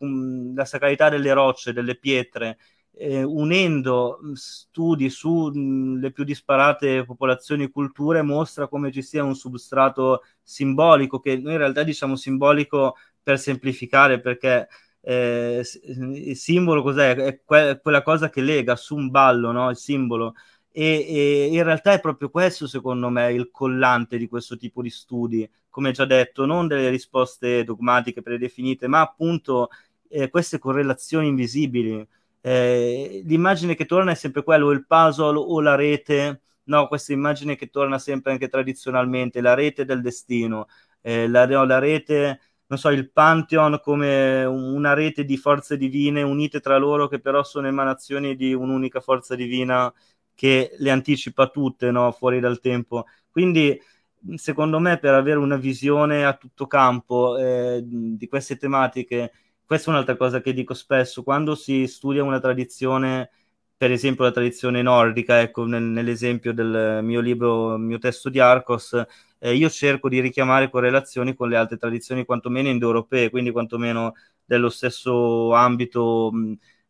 la sacralità delle rocce, delle pietre, eh, unendo studi sulle più disparate popolazioni e culture mostra come ci sia un substrato simbolico che noi in realtà diciamo simbolico per semplificare perché eh, il simbolo cos'è? È que- quella cosa che lega su un ballo, no? il simbolo. E, e, in realtà è proprio questo, secondo me, il collante di questo tipo di studi, come già detto, non delle risposte dogmatiche predefinite, ma appunto eh, queste correlazioni invisibili eh, l'immagine che torna è sempre quello, il puzzle o la rete, no, questa immagine che torna sempre anche tradizionalmente, la rete del destino, eh, la, no, la rete, non so, il Pantheon come una rete di forze divine unite tra loro che però sono emanazioni di un'unica forza divina che le anticipa tutte, no, fuori dal tempo. Quindi secondo me per avere una visione a tutto campo eh, di queste tematiche questa è un'altra cosa che dico spesso, quando si studia una tradizione, per esempio la tradizione nordica, ecco, nel, nell'esempio del mio libro, mio testo di Arcos, eh, io cerco di richiamare correlazioni con le altre tradizioni, quantomeno indoeuropee, quindi quantomeno dello stesso ambito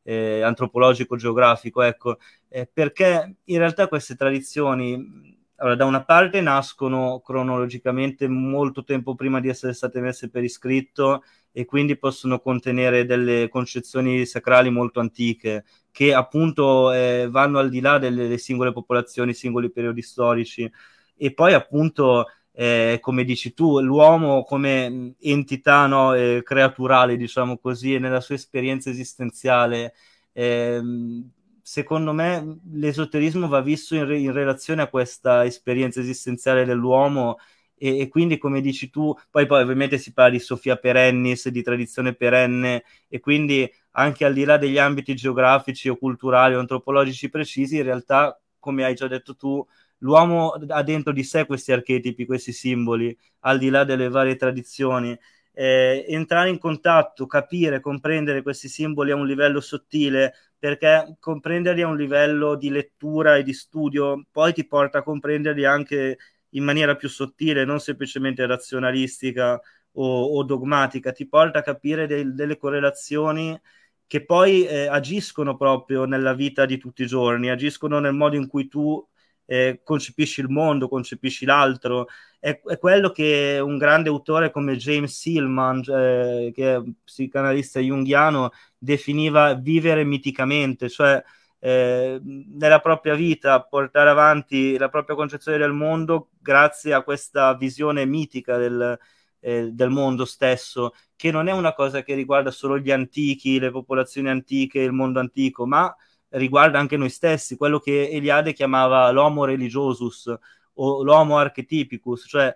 eh, antropologico-geografico, ecco, eh, perché in realtà queste tradizioni allora, da una parte nascono cronologicamente molto tempo prima di essere state messe per iscritto e quindi possono contenere delle concezioni sacrali molto antiche che appunto eh, vanno al di là delle, delle, singole popolazioni, singoli periodi storici. E poi appunto eh, come dici tu l'uomo come entità no, eh, creaturale diciamo così nella sua esperienza esistenziale ehm, secondo me l'esoterismo va visto in, re- in relazione a questa esperienza esistenziale dell'uomo e, e, quindi come dici tu, poi, poi ovviamente si parla di Sofia perennis, di tradizione perenne e quindi anche al di là degli ambiti geografici o culturali o antropologici precisi, in realtà, come hai già detto tu, l'uomo ha dentro di sé questi archetipi, questi simboli, al di là delle varie tradizioni. Eh, entrare in contatto, capire, comprendere questi simboli a un livello sottile, perché comprenderli a un livello di lettura e di studio poi ti porta a comprenderli anche in maniera più sottile, non semplicemente razionalistica o, o dogmatica, ti porta a capire del, delle correlazioni che poi eh, agiscono proprio nella vita di tutti i giorni, agiscono nel modo in cui tu eh, concepisci il mondo, concepisci l'altro. È, è, quello che un grande autore come James Silman, eh, che è psicanalista junghiano, definiva vivere miticamente, cioè eh, nella propria vita portare avanti la propria concezione del mondo grazie a questa visione mitica del, eh, del mondo stesso, che non è una cosa che riguarda solo gli antichi, le popolazioni antiche, il mondo antico, ma riguarda anche noi stessi, quello che Eliade chiamava l'homo religiosus o l'homo archetipicus, cioè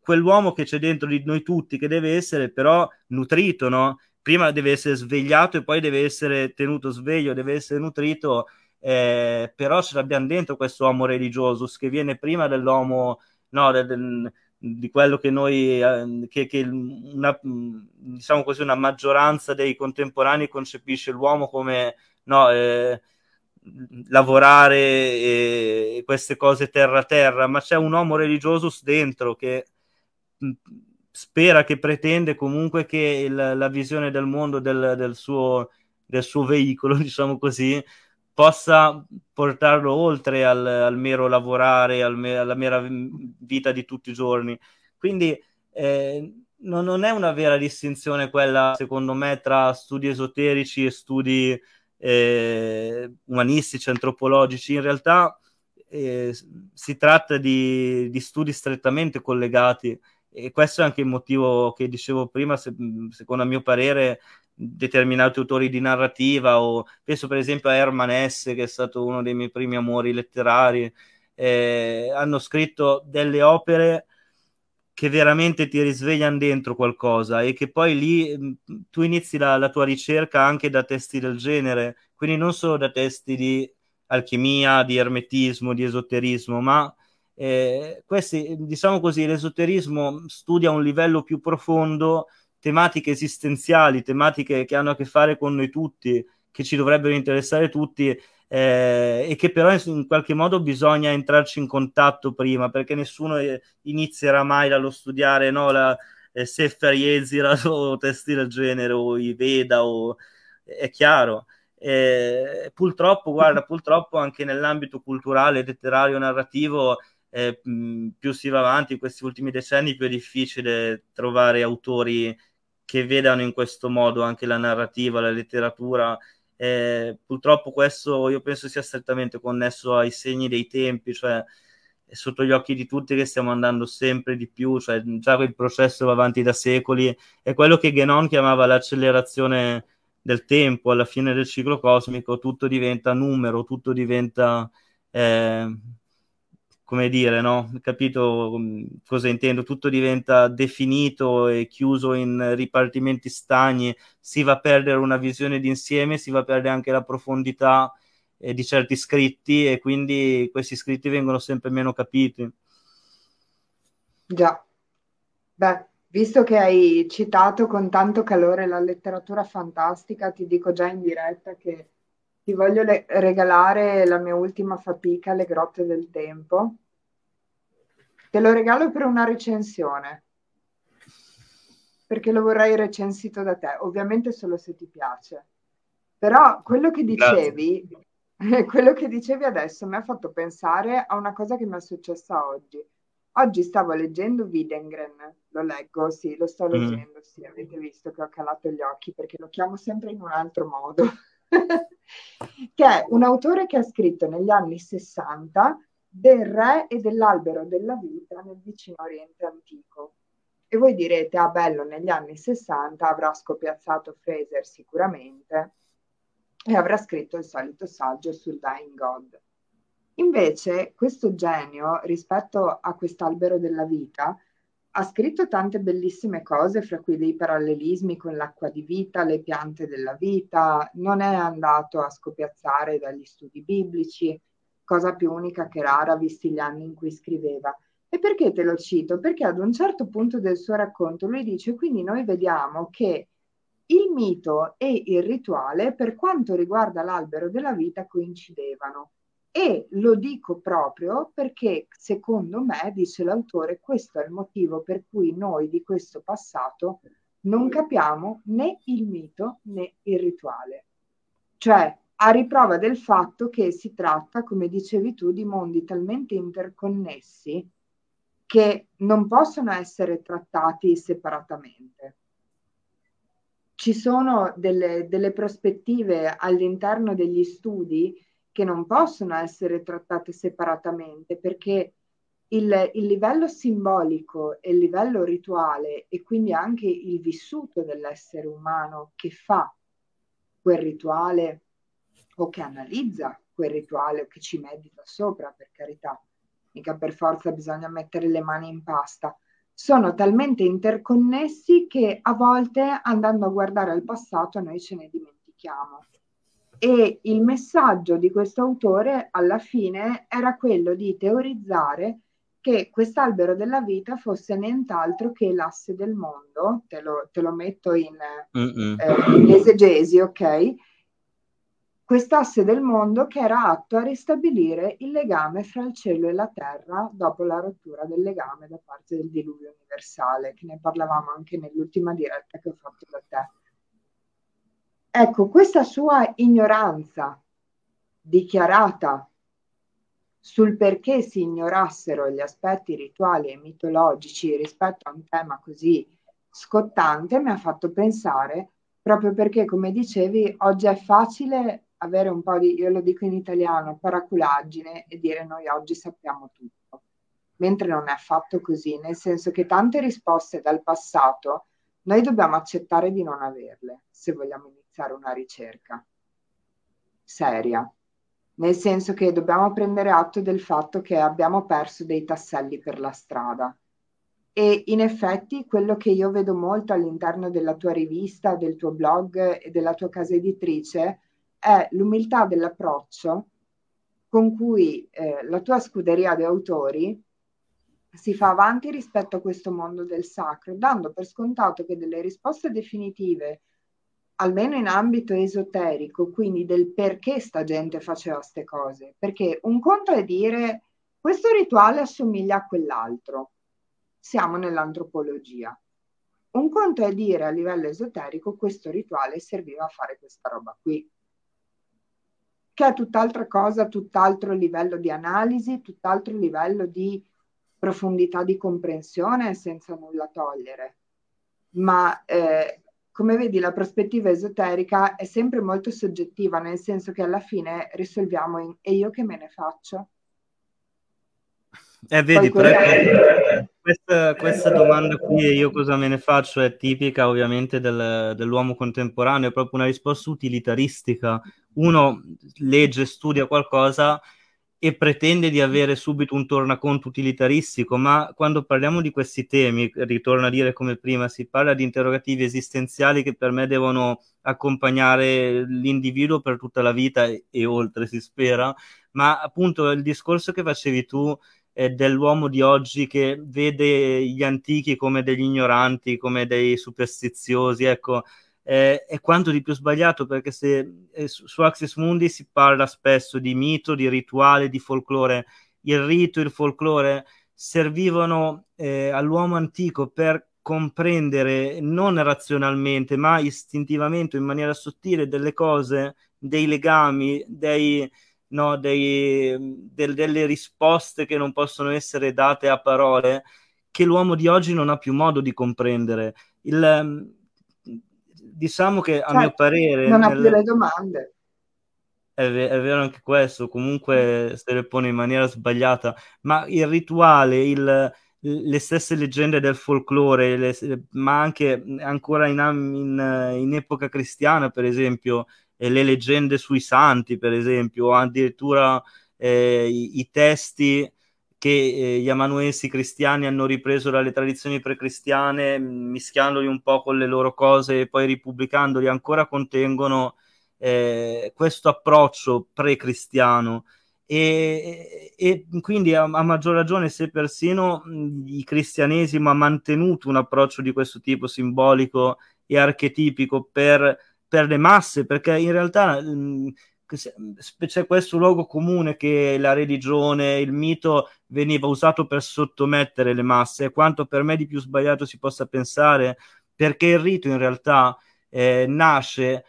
quell'uomo che c'è dentro di noi tutti, che deve essere però nutrito, no? Prima deve essere svegliato e poi deve essere tenuto sveglio, deve essere nutrito, eh, però ce l'abbiamo dentro questo uomo religiosus che viene prima dell'uomo, no, del, del, di quello che noi, eh, che, che una, diciamo così, una maggioranza dei contemporanei concepisce l'uomo come, no, eh, lavorare e, queste cose terra a terra, ma c'è un uomo religioso dentro che spera, che pretende comunque che il, la visione del mondo del, del, suo, del suo veicolo, diciamo così, possa portarlo oltre al, al mero lavorare, al me, alla mera vita di tutti i giorni. Quindi eh, non, non, è una vera distinzione quella, secondo me, tra studi esoterici e studi eh, umanistici, antropologici, in realtà eh, si tratta di, di, studi strettamente collegati. E questo è anche il motivo che dicevo prima, se, secondo a mio parere determinati autori di narrativa o penso per esempio a Herman Hesse che è stato uno dei miei primi amori letterari eh, hanno scritto delle opere che veramente ti risvegliano dentro qualcosa e che poi lì mm, tu inizi la, la, tua ricerca anche da testi del genere, quindi non solo da testi di alchimia, di ermetismo, di esoterismo, ma eh, questi, diciamo così, l'esoterismo studia a un livello più profondo tematiche esistenziali, tematiche che hanno a che fare con noi tutti, che ci dovrebbero interessare tutti eh, e che però in qualche modo bisogna entrarci in contatto prima perché nessuno eh, inizierà mai dallo studiare no, la eh, Sefer Yezira o testi del genere o i Veda o è chiaro. Eh, purtroppo guarda purtroppo anche nell'ambito culturale letterario narrativo eh, più si va avanti in questi ultimi decenni più è difficile trovare autori che vedano in questo modo anche la narrativa la letteratura eh, purtroppo questo io penso sia strettamente connesso ai segni dei tempi, cioè è sotto gli occhi di tutti che stiamo andando sempre di più, cioè già il processo va avanti da secoli, è quello che Genon chiamava l'accelerazione del tempo, alla fine del ciclo cosmico tutto diventa numero, tutto diventa... Eh, come dire, no? Capito mm, cosa intendo? Tutto diventa definito e chiuso in ripartimenti stagni, si va a perdere una visione d'insieme, si va a perdere anche la profondità eh, di certi scritti e quindi questi scritti vengono sempre meno capiti. Già, beh, visto che hai citato con tanto calore la letteratura fantastica, ti dico già in diretta che ti voglio le- regalare la mia ultima fatica, Le grotte del tempo. Te lo regalo per una recensione, perché lo vorrei recensito da te, ovviamente solo se ti piace. Però quello che dicevi, quello che dicevi adesso mi ha fatto pensare a una cosa che mi è successa oggi. Oggi stavo leggendo Widengren, lo leggo, sì, lo sto mm. leggendo, mm. sì, avete visto che ho calato gli occhi perché lo chiamo sempre in un altro modo. che è un autore che ha scritto negli anni 60 del re e dell'albero della vita nel vicino Oriente antico. E voi direte, ah bello, negli anni 60 avrà scopiazzato Fraser sicuramente e avrà scritto il solito saggio sul Dying God. Invece questo genio, rispetto a quest'albero della vita, ha scritto tante bellissime cose, fra cui dei parallelismi con l'acqua di vita, le piante della vita, non è andato a scopiazzare dagli studi biblici, cosa più unica che rara visti gli anni in cui scriveva. E perché te lo cito? Perché ad un certo punto del suo racconto lui dice, quindi noi vediamo che il mito e il rituale, per quanto riguarda l'albero della vita, coincidevano. E lo dico proprio perché, secondo me, dice l'autore, questo è il motivo per cui noi di questo passato non capiamo né il mito né il rituale. Cioè, a riprova del fatto che si tratta, come dicevi tu, di mondi talmente interconnessi che non possono essere trattati separatamente. Ci sono delle, delle prospettive all'interno degli studi che non possono essere trattate separatamente perché il, il, livello simbolico e il livello rituale e quindi anche il vissuto dell'essere umano che fa quel rituale o che analizza quel rituale o che ci medita sopra, per carità, mica per forza bisogna mettere le mani in pasta, sono talmente interconnessi che a volte andando a guardare al passato noi ce ne dimentichiamo. E il messaggio di questo autore alla fine era quello di teorizzare che quest'albero della vita fosse nient'altro che l'asse del mondo, te lo, te lo metto in, eh, in esegesi, ok? Quest'asse del mondo che era atto a ristabilire il legame fra il cielo e la terra dopo la rottura del legame da parte del diluvio universale, che ne parlavamo anche nell'ultima diretta che ho fatto da te. Ecco, questa sua ignoranza dichiarata sul perché si ignorassero gli aspetti rituali e mitologici rispetto a un tema così scottante mi ha fatto pensare proprio perché, come dicevi, oggi è facile avere un po' di, io lo dico in italiano, paraculaggine e dire noi oggi sappiamo tutto, mentre non è affatto così, nel senso che tante risposte dal passato noi dobbiamo accettare di non averle se vogliamo iniziare una ricerca seria nel senso che dobbiamo prendere atto del fatto che abbiamo perso dei tasselli per la strada. E in effetti quello che io vedo molto all'interno della tua rivista, del tuo blog e della tua casa editrice è l'umiltà dell'approccio con cui eh, la tua scuderia di autori si fa avanti rispetto a questo mondo del sacro, dando per scontato che delle risposte definitive almeno in ambito esoterico, quindi del perché sta gente faceva queste cose. Perché un conto è dire questo rituale assomiglia a quell'altro. Siamo nell'antropologia. Un conto è dire a livello esoterico questo rituale serviva a fare questa roba qui. Che è tutt'altra cosa, tutt'altro livello di analisi, tutt'altro livello di profondità di comprensione senza nulla togliere. Ma eh, come vedi, la prospettiva esoterica è sempre molto soggettiva, nel senso che alla fine risolviamo in e io che me ne faccio? Eh, vedi, però, questa, questa, domanda qui, io cosa me ne faccio, è tipica ovviamente del, dell'uomo contemporaneo, è proprio una risposta utilitaristica. Uno legge, studia qualcosa e pretende di avere subito un tornaconto utilitaristico, ma quando parliamo di questi temi, ritorno a dire come prima, si parla di interrogativi esistenziali che per me devono accompagnare l'individuo per tutta la vita e, e oltre, si spera, ma appunto il discorso che facevi tu è dell'uomo di oggi che vede gli antichi come degli ignoranti, come dei superstiziosi, ecco, eh, è quanto di più sbagliato perché se eh, su, Axis Mundi si parla spesso di mito, di rituale, di folklore. Il rito, il folklore servivano eh, all'uomo antico per comprendere non razionalmente ma istintivamente in maniera sottile delle cose, dei legami, dei, no, dei, del, delle risposte che non possono essere date a parole che l'uomo di oggi non ha più modo di comprendere. Il, diciamo che a cioè, mio parere... Non ha più le domande. È, v- è, vero anche questo, comunque se le pone in maniera sbagliata, ma il rituale, il, le stesse leggende del folklore, le, ma anche ancora in, in, in, epoca cristiana, per esempio, le leggende sui santi, per esempio, o addirittura eh, i, i, testi che eh, gli amanuensi cristiani hanno ripreso dalle tradizioni precristiane, mischiandoli un po' con le loro cose e poi ripubblicandoli, ancora contengono eh, questo approccio pre-cristiano. E, e quindi a, a, maggior ragione se persino il cristianesimo ha mantenuto un approccio di questo tipo simbolico e archetipico per, per le masse, perché in realtà mh, c'è questo luogo comune che la religione, il mito veniva usato per sottomettere le masse, quanto per me di più sbagliato si possa pensare, perché il rito in realtà eh, nasce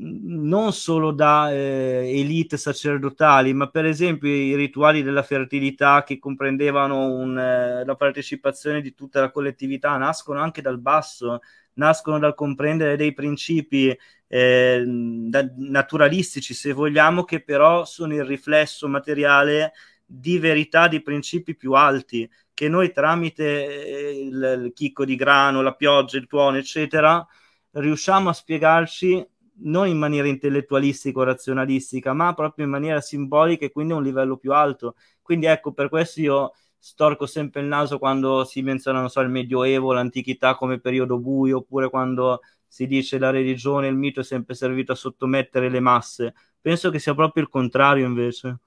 non solo da eh, elite sacerdotali, ma per esempio i rituali della fertilità che comprendevano un, eh, la partecipazione di tutta la collettività nascono anche dal basso, nascono dal comprendere dei principi eh, naturalistici, se vogliamo, che però sono il riflesso materiale di verità di principi più alti che noi tramite eh, il, il chicco di grano, la pioggia, il tuono, eccetera, riusciamo a spiegarci non in maniera intellettualistica o razionalistica, ma proprio in maniera simbolica e quindi a un livello più alto. Quindi ecco, per questo io storco sempre il naso quando si menziona, non so, il Medioevo, l'antichità come periodo buio, oppure quando si dice la religione, il mito è sempre servito a sottomettere le masse. Penso che sia proprio il contrario invece.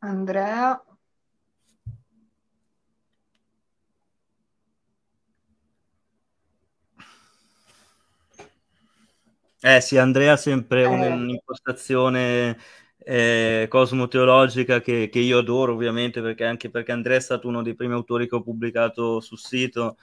Andrea, Eh sì, Andrea ha sempre eh. un'impostazione eh, cosmoteologica che, che, io adoro ovviamente perché anche perché Andrea è stato uno dei primi autori che ho pubblicato sul sito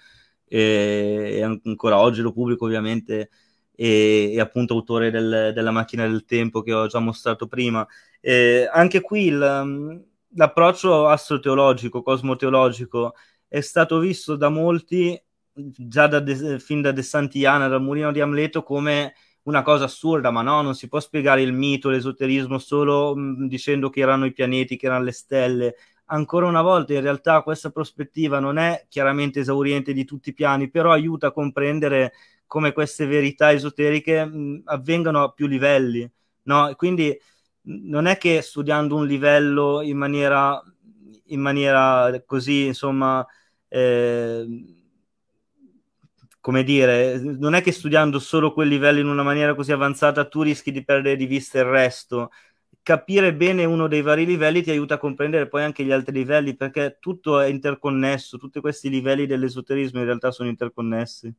e, e ancora oggi lo pubblico ovviamente e, e appunto autore del, della macchina del tempo che ho già mostrato prima. E anche qui il, l'approccio astroteologico, cosmoteologico è stato visto da molti già da de, fin da De Santiana, dal Mulino di Amleto come una cosa assurda, ma no, non si può spiegare il mito, l'esoterismo solo mm, dicendo che erano i pianeti, che erano le stelle. Ancora una volta, in realtà, questa prospettiva non è chiaramente esauriente di tutti i piani, però aiuta a comprendere come queste verità esoteriche mh, mm, avvengano a più livelli. No? Quindi non è che studiando un livello in maniera, in maniera così, insomma, eh, come dire, non è che studiando solo quel livello in una maniera così avanzata tu rischi di perdere di vista il resto. Capire bene uno dei vari livelli ti aiuta a comprendere poi anche gli altri livelli, perché tutto è interconnesso, tutti questi livelli dell'esoterismo in realtà sono interconnessi.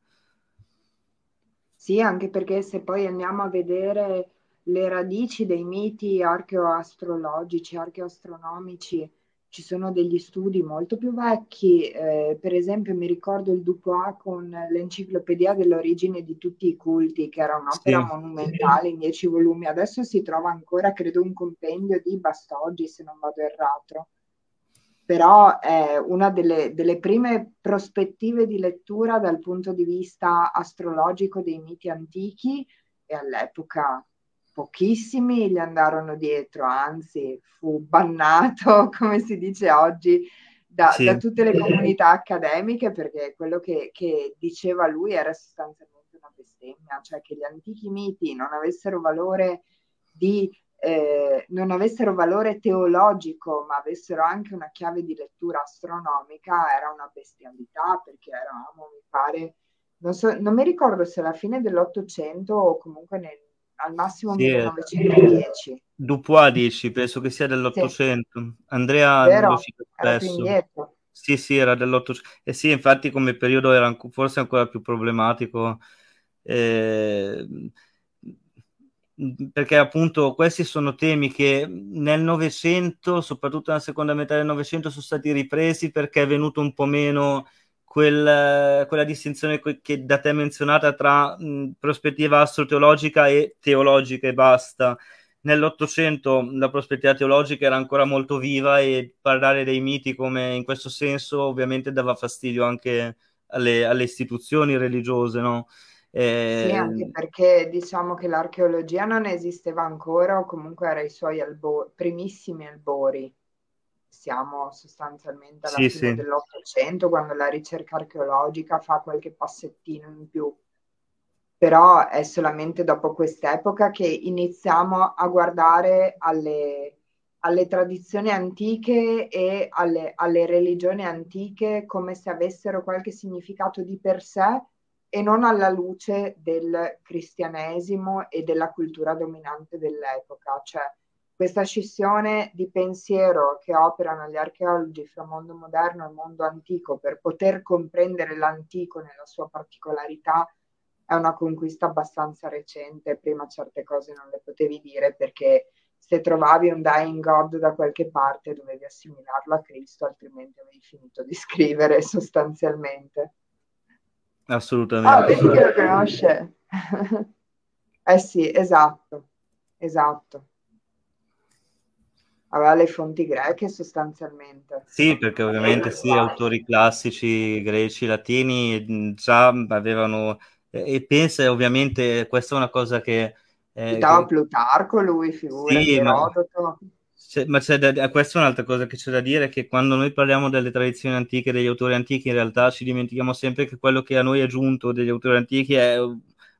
Sì, anche perché se poi andiamo a vedere le radici dei miti archeoastrologici, archeoastronomici, ci sono degli studi molto più vecchi, eh, per esempio mi ricordo il Dupois con l'enciclopedia dell'origine di tutti i culti, che era un'opera sì. monumentale in dieci volumi, adesso si trova ancora, credo, un compendio di Bastoggi, se non vado errato, però è una delle, delle prime prospettive di lettura dal punto di vista astrologico dei miti antichi e all'epoca pochissimi gli andarono dietro, anzi fu bannato, come si dice oggi, da, sì. da tutte le comunità accademiche perché quello che, che, diceva lui era sostanzialmente una bestemmia, cioè che gli antichi miti non avessero valore di eh, non avessero valore teologico, ma avessero anche una chiave di lettura astronomica, era una bestialità perché eravamo, mi pare, non, so, non mi ricordo se alla fine dell'Ottocento o comunque nel al massimo sì, 1910. Dupois dici, penso che sia dell'Ottocento. Sì. Andrea Vero, lo cita spesso. Sì, sì, era dell'Ottocento. E eh sì, infatti come periodo era forse ancora più problematico. Eh, perché appunto questi sono temi che nel Novecento, soprattutto nella seconda metà del Novecento, sono stati ripresi perché è venuto un po' meno quel, quella distinzione che da te menzionata tra mh, prospettiva astroteologica e teologica e basta. Nell'Ottocento la prospettiva teologica era ancora molto viva e parlare dei miti come in questo senso ovviamente dava fastidio anche alle, alle istituzioni religiose, no? Eh, sì, anche perché diciamo che l'archeologia non esisteva ancora o comunque era ai suoi albo- primissimi albori siamo sostanzialmente alla sì, fine sì. dell'Ottocento, quando la ricerca archeologica fa qualche passettino in più. Però è solamente dopo quest'epoca che iniziamo a guardare alle, alle tradizioni antiche e alle, alle religioni antiche come se avessero qualche significato di per sé e non alla luce del cristianesimo e della cultura dominante dell'epoca. Cioè, questa scissione di pensiero che operano gli archeologi fra mondo moderno e mondo antico per poter comprendere l'antico nella sua particolarità è una conquista abbastanza recente. Prima certe cose non le potevi dire perché se trovavi un dying god da qualche parte dovevi assimilarlo a Cristo, altrimenti avevi finito di scrivere sostanzialmente. Assolutamente. Ah, vedi che lo conosce. eh sì, esatto, esatto. Aveva le fonti greche sostanzialmente. Sì, perché ovviamente sì, autori classici greci, latini già avevano... E pensa, ovviamente, questa è una cosa che... Eh, Citava che... Plutarco lui, figura sì. Ma c'è, ma c'è da, questa è un'altra cosa che c'è da dire, che quando noi parliamo delle tradizioni antiche, degli autori antichi, in realtà ci dimentichiamo sempre che quello che a noi è giunto degli autori antichi è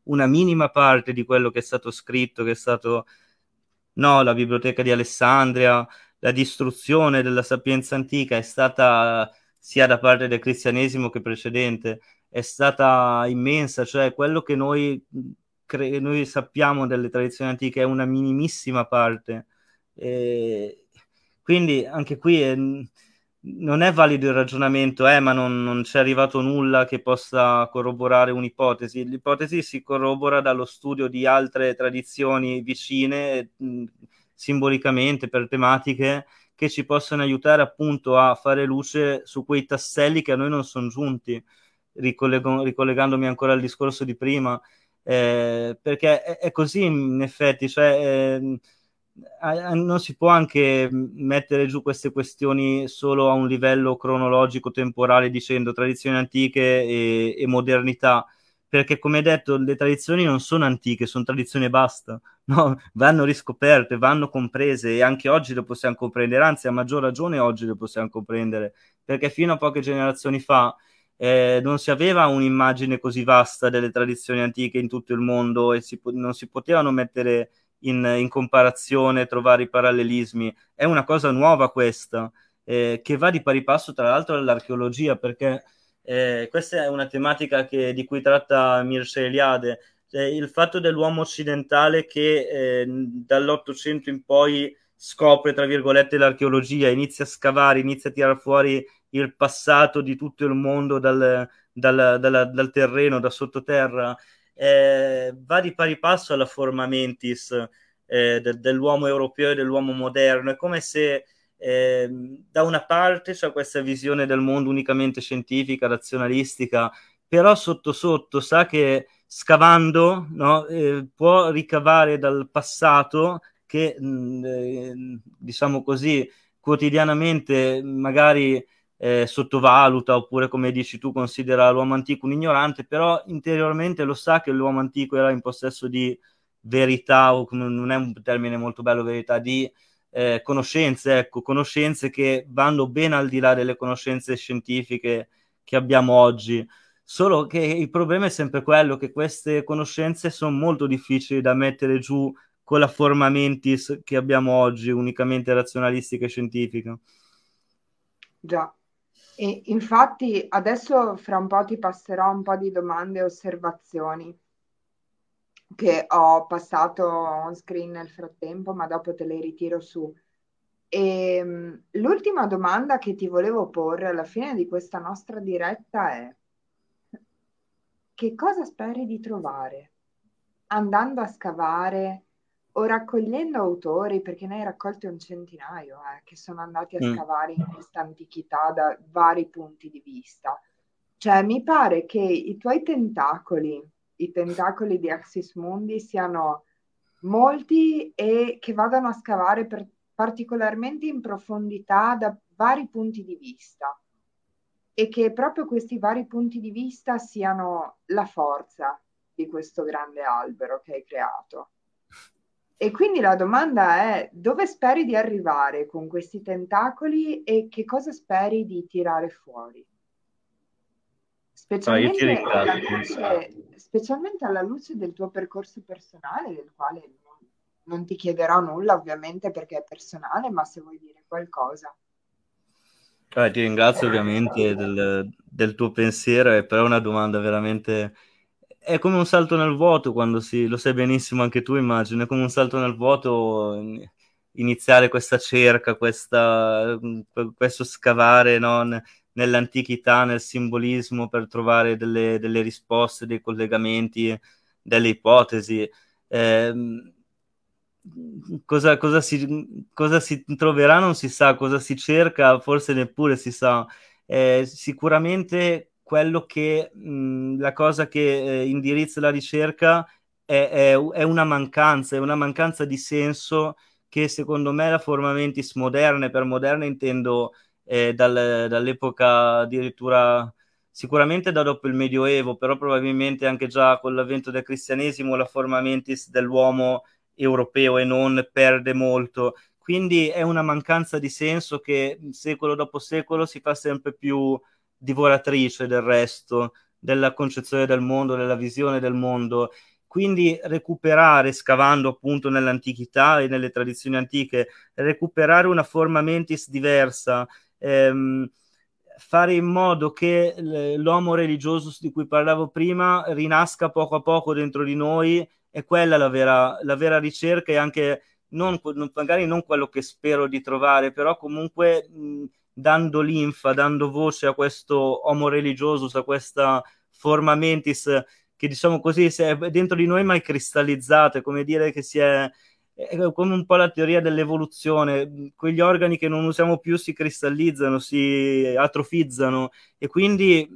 una minima parte di quello che è stato scritto, che è stato, no, la biblioteca di Alessandria, la distruzione della sapienza antica è stata sia da parte del cristianesimo che precedente, è stata immensa, cioè quello che noi, cre- noi sappiamo delle tradizioni antiche è una minimissima parte. E quindi anche qui è, non è valido il ragionamento, eh, ma non, non c'è arrivato nulla che possa corroborare un'ipotesi. L'ipotesi si corrobora dallo studio di altre tradizioni vicine, mh, simbolicamente, per tematiche, che ci possono aiutare appunto a fare luce su quei tasselli che a noi non sono giunti, ricollego, ricollegandomi ancora al discorso di prima, eh, perché è, è, così in effetti, cioè... Eh, non si può anche mettere giù queste questioni solo a un livello cronologico temporale dicendo tradizioni antiche e, e modernità perché come detto le tradizioni non sono antiche, sono tradizioni e basta, no? vanno riscoperte, vanno comprese e anche oggi le possiamo comprendere, anzi a maggior ragione oggi le possiamo comprendere, perché fino a poche generazioni fa eh, non si aveva un'immagine così vasta delle tradizioni antiche in tutto il mondo e si, non si potevano mettere in, in comparazione, trovare i parallelismi. È una cosa nuova questa, eh, che va di pari passo tra l'altro all'archeologia, perché eh, questa è una tematica che, di cui tratta Mircea Eliade, cioè, il fatto dell'uomo occidentale che eh, dall'Ottocento in poi scopre, tra virgolette, l'archeologia, inizia a scavare, inizia a tirare fuori il passato di tutto il mondo dal, dal, dal, dal terreno, da sottoterra, eh, va di pari passo alla forma mentis eh, de- dell'uomo europeo e dell'uomo moderno. È come se eh, da una parte c'è questa visione del mondo unicamente scientifica, razionalistica, però sotto sotto sa che scavando no, eh, può ricavare dal passato che, mh, mm, eh, diciamo così, quotidianamente magari eh, sottovaluta oppure come dici tu considera l'uomo antico un ignorante, però interiormente lo sa che l'uomo antico era in possesso di verità, o non è un termine molto bello verità, di eh, conoscenze, ecco, conoscenze che vanno ben al di là delle conoscenze scientifiche che abbiamo oggi. Solo che il problema è sempre quello che queste conoscenze sono molto difficili da mettere giù con la forma mentis che abbiamo oggi, unicamente razionalistica e scientifica. Già, e infatti adesso fra un po' ti passerò un po' di domande e osservazioni che ho passato on screen nel frattempo, ma dopo te le ritiro su. E, ehm, l'ultima domanda che ti volevo porre alla fine di questa nostra diretta è che cosa speri di trovare andando a scavare o raccogliendo autori, perché ne hai raccolti un centinaio, eh, che sono andati a mm. scavare in questa antichità da vari punti di vista. Cioè, mi pare che i tuoi tentacoli, i tentacoli di Axis Mundi, siano molti e che vadano a scavare per, particolarmente in profondità da vari punti di vista e che proprio questi vari punti di vista siano la forza di questo grande albero che hai creato. E quindi la domanda è dove speri di arrivare con questi tentacoli e che cosa speri di tirare fuori? Specialmente, ah, alla luce, specialmente alla luce del tuo percorso personale, del quale non, non ti chiederò nulla ovviamente perché è personale, ma se vuoi dire qualcosa. Eh, ti ringrazio ovviamente del, del, tuo pensiero, è però una domanda veramente è come un salto nel vuoto quando si, lo sai benissimo anche tu immagino, è come un salto nel vuoto iniziare questa cerca, questa, questo scavare no? nell'antichità, nel simbolismo per trovare delle, delle risposte, dei collegamenti, delle ipotesi. Eh, cosa, cosa, si, cosa, si, troverà non si sa, cosa si cerca forse neppure si sa. Eh, sicuramente quello che mh, la cosa che eh, indirizza la ricerca è, è, è, una mancanza, è una mancanza di senso che secondo me la forma mentis moderne, per moderne intendo eh, dal, dall'epoca addirittura sicuramente da dopo il Medioevo, però probabilmente anche già con l'avvento del cristianesimo la forma mentis dell'uomo europeo e non perde molto. Quindi è una mancanza di senso che secolo dopo secolo si fa sempre più divoratrice del resto, della concezione del mondo, della visione del mondo. Quindi recuperare, scavando appunto nell'antichità e nelle tradizioni antiche, recuperare una forma mentis diversa, ehm, fare in modo che l'uomo religioso di cui parlavo prima rinasca poco a poco dentro di noi, è quella la vera, la vera ricerca e anche non, magari non quello che spero di trovare, però comunque mh, dando linfa, dando voce a questo homo religioso, a questa forma mentis che diciamo così è dentro di noi ma è cristallizzata, è come dire che si è, è come un po' la teoria dell'evoluzione, quegli organi che non usiamo più si cristallizzano, si atrofizzano. E quindi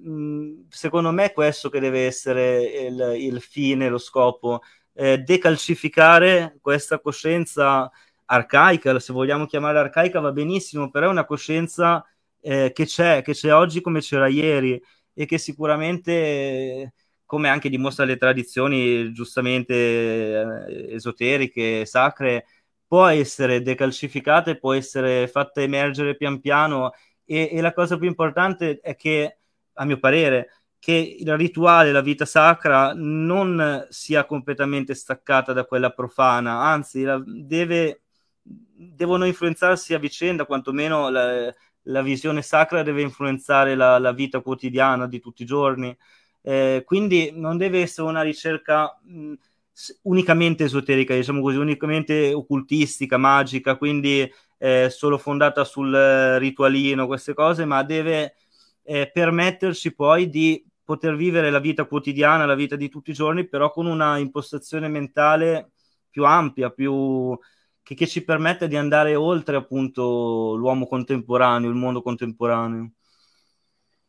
secondo me è questo che deve essere il, il fine, lo scopo, eh, decalcificare questa coscienza arcaica, se vogliamo chiamare arcaica va benissimo, però è una coscienza eh, che c'è, che c'è oggi come c'era ieri e che sicuramente, come anche dimostra le tradizioni giustamente eh, esoteriche, sacre, può essere decalcificata e può essere fatta emergere pian piano e, e la cosa più importante è che, a mio parere, che il rituale, la vita sacra non sia completamente staccata da quella profana, anzi la, deve devono influenzarsi a vicenda, quantomeno la, la visione sacra deve influenzare la, la, vita quotidiana di tutti i giorni. Eh, quindi non deve essere una ricerca mh, unicamente esoterica, diciamo così, unicamente occultistica, magica, quindi eh, solo fondata sul ritualino, queste cose, ma deve eh, permetterci poi di poter vivere la vita quotidiana, la vita di tutti i giorni, però con una impostazione mentale più ampia, più, che, che, ci permette di andare oltre appunto l'uomo contemporaneo, il mondo contemporaneo.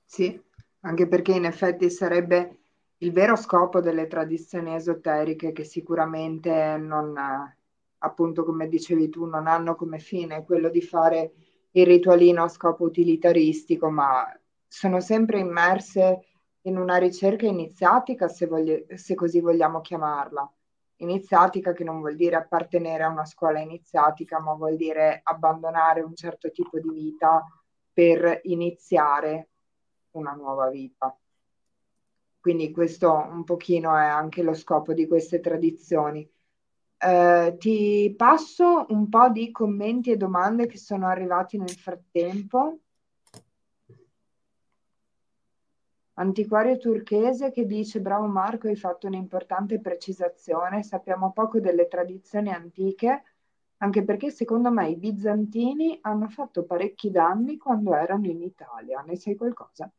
Sì, anche perché in effetti sarebbe il vero scopo delle tradizioni esoteriche che sicuramente non, appunto come dicevi tu, non hanno come fine quello di fare il ritualino a scopo utilitaristico, ma sono sempre immerse in una ricerca iniziatica, se, vogli- se così vogliamo chiamarla iniziatica che non vuol dire appartenere a una scuola iniziatica, ma vuol dire abbandonare un certo tipo di vita per iniziare una nuova vita. Quindi questo un pochino è anche lo scopo di queste tradizioni. Eh, ti passo un po' di commenti e domande che sono arrivati nel frattempo. Antiquario turchese che dice bravo Marco, hai fatto un'importante precisazione, sappiamo poco delle tradizioni antiche, anche perché secondo me i bizantini hanno fatto parecchi danni quando erano in Italia. Ne sai qualcosa?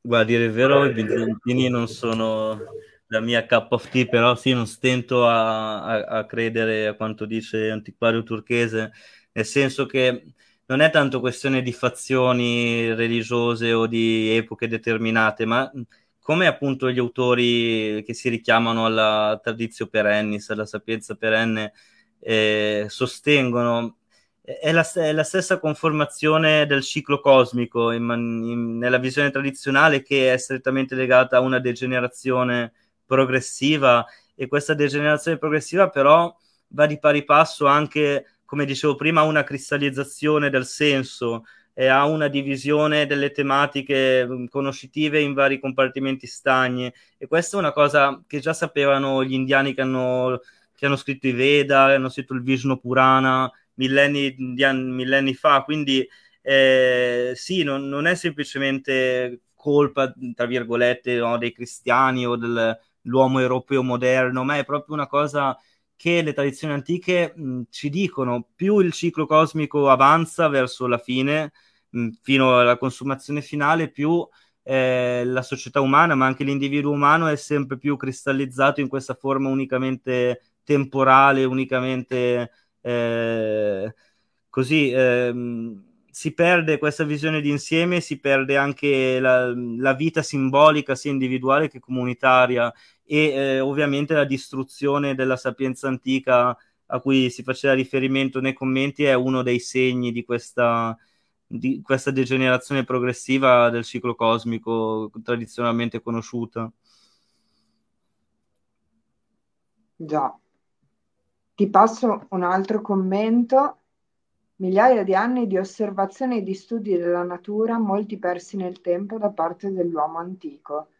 Guarda, dire il vero, i bizantini non sono la mia cup of tea, però sì, non stento a, a, a credere a quanto dice Antiquario turchese, nel senso che non è tanto questione di fazioni religiose o di epoche determinate, ma come appunto gli autori che si richiamano alla tradizio perennis, alla sapienza perenne, eh, sostengono, è la, è la, stessa conformazione del ciclo cosmico in, in, nella visione tradizionale che è strettamente legata a una degenerazione progressiva e questa degenerazione progressiva però va di pari passo anche come dicevo prima, una cristallizzazione del senso e ha una divisione delle tematiche conoscitive in vari compartimenti stagni. E questa è una cosa che già sapevano gli indiani che hanno, che hanno scritto i Veda, hanno scritto il Vishnu Purana millenni, millenni fa, quindi eh, sì, non, non, è semplicemente colpa, tra virgolette, no, dei cristiani o dell'uomo europeo moderno, ma è proprio una cosa che le tradizioni antiche mh, ci dicono. Più il ciclo cosmico avanza verso la fine, mh, fino alla consumazione finale, più eh, la società umana, ma anche l'individuo umano è sempre più cristallizzato in questa forma unicamente temporale, unicamente eh, così, eh, si perde questa visione di insieme, si perde anche la, la vita simbolica sia individuale che comunitaria e eh, ovviamente la distruzione della sapienza antica a cui si faceva riferimento nei commenti è uno dei segni di questa, di questa degenerazione progressiva del ciclo cosmico tradizionalmente conosciuta. Già. Ti passo un altro commento. Migliaia di anni di osservazioni e di studi della natura, molti persi nel tempo da parte dell'uomo antico.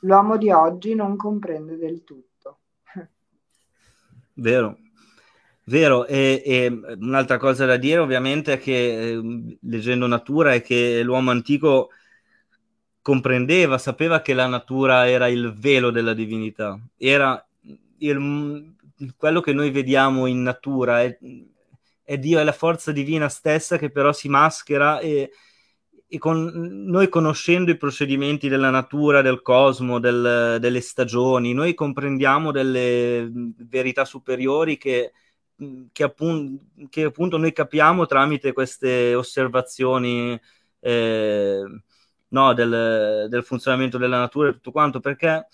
L'uomo di oggi non comprende del tutto. Vero, Vero, e, e, un'altra cosa da dire ovviamente è che eh, leggendo natura è che l'uomo antico comprendeva, sapeva che la natura era il velo della divinità, era il, quello che noi vediamo in natura, è, è, Dio, è la forza divina stessa che però si maschera e, e con, noi conoscendo i procedimenti della natura, del cosmo, del, delle stagioni, noi comprendiamo delle verità superiori che che, appun- che appunto noi capiamo tramite queste osservazioni eh, no, del, del, funzionamento della natura e tutto quanto, perché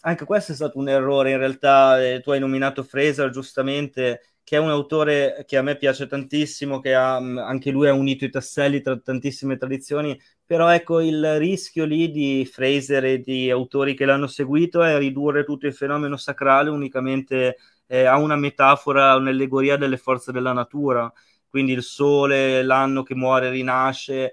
anche questo è stato un errore in realtà, eh, tu hai nominato Fraser giustamente, che è un autore che a me piace tantissimo, che ha, anche lui ha unito i tasselli tra tantissime tradizioni, però ecco il rischio lì di Fraser e di autori che l'hanno seguito è ridurre tutto il fenomeno sacrale unicamente eh, ha una metafora, un'allegoria delle forze della natura, quindi il sole, l'anno che muore, rinasce,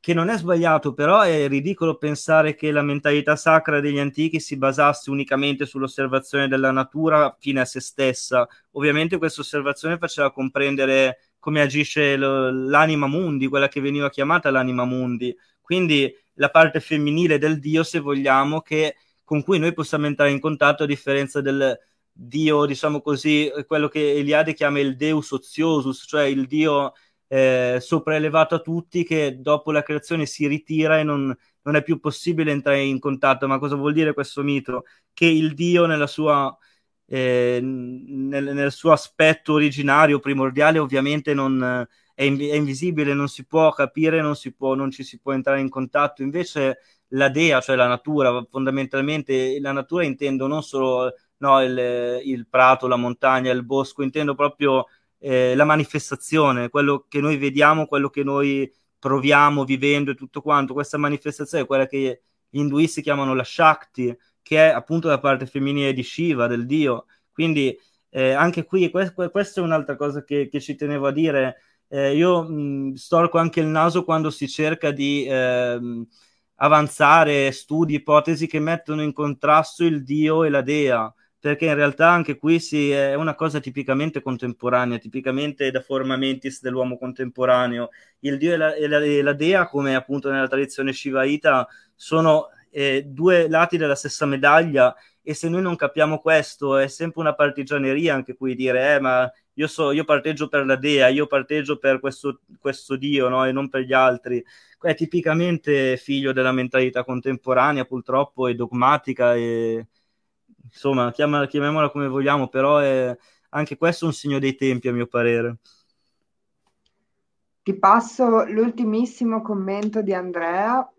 che non è sbagliato, però è ridicolo pensare che la mentalità sacra degli antichi si basasse unicamente sull'osservazione della natura fine a se stessa. Ovviamente questa osservazione faceva comprendere come agisce l'anima mundi, quella che veniva chiamata l'anima mundi, quindi la parte femminile del Dio, se vogliamo, che, con cui noi possiamo entrare in contatto a differenza del, dio, diciamo così, quello che Eliade chiama il Deus Oziosus, cioè il dio eh, sopraelevato a tutti che dopo la creazione si ritira e non, non, è più possibile entrare in contatto. Ma cosa vuol dire questo mito? Che il dio nella sua, eh, nel, nel, suo aspetto originario, primordiale, ovviamente non, è, inv- è, invisibile, non si può capire, non, si può, non ci si può entrare in contatto. Invece la dea, cioè la natura, fondamentalmente la natura intendo non solo no, il, il, prato, la montagna, il bosco, intendo proprio eh, la manifestazione, quello che noi vediamo, quello che noi proviamo vivendo e tutto quanto. Questa manifestazione è quella che gli induisti chiamano la Shakti, che è appunto la parte femminile di Shiva, del dio. Quindi eh, anche qui, que- questa è un'altra cosa che, che ci tenevo a dire. Eh, io mh, storco anche il naso quando si cerca di ehm, avanzare studi, ipotesi che mettono in contrasto il dio e la dea perché in realtà anche qui si, è una cosa tipicamente contemporanea, tipicamente da forma mentis dell'uomo contemporaneo. Il dio e la, e la, e la dea, come appunto nella tradizione shivaita, sono eh, due lati della stessa medaglia e se noi non capiamo questo è sempre una partigianeria anche qui dire eh, ma io, so, io parteggio per la dea, io parteggio per questo, questo dio no? e non per gli altri. È tipicamente figlio della mentalità contemporanea purtroppo e dogmatica e insomma, chiamala, chiamiamola come vogliamo, però è anche questo un segno dei tempi, a mio parere. Ti passo l'ultimissimo commento di Andrea,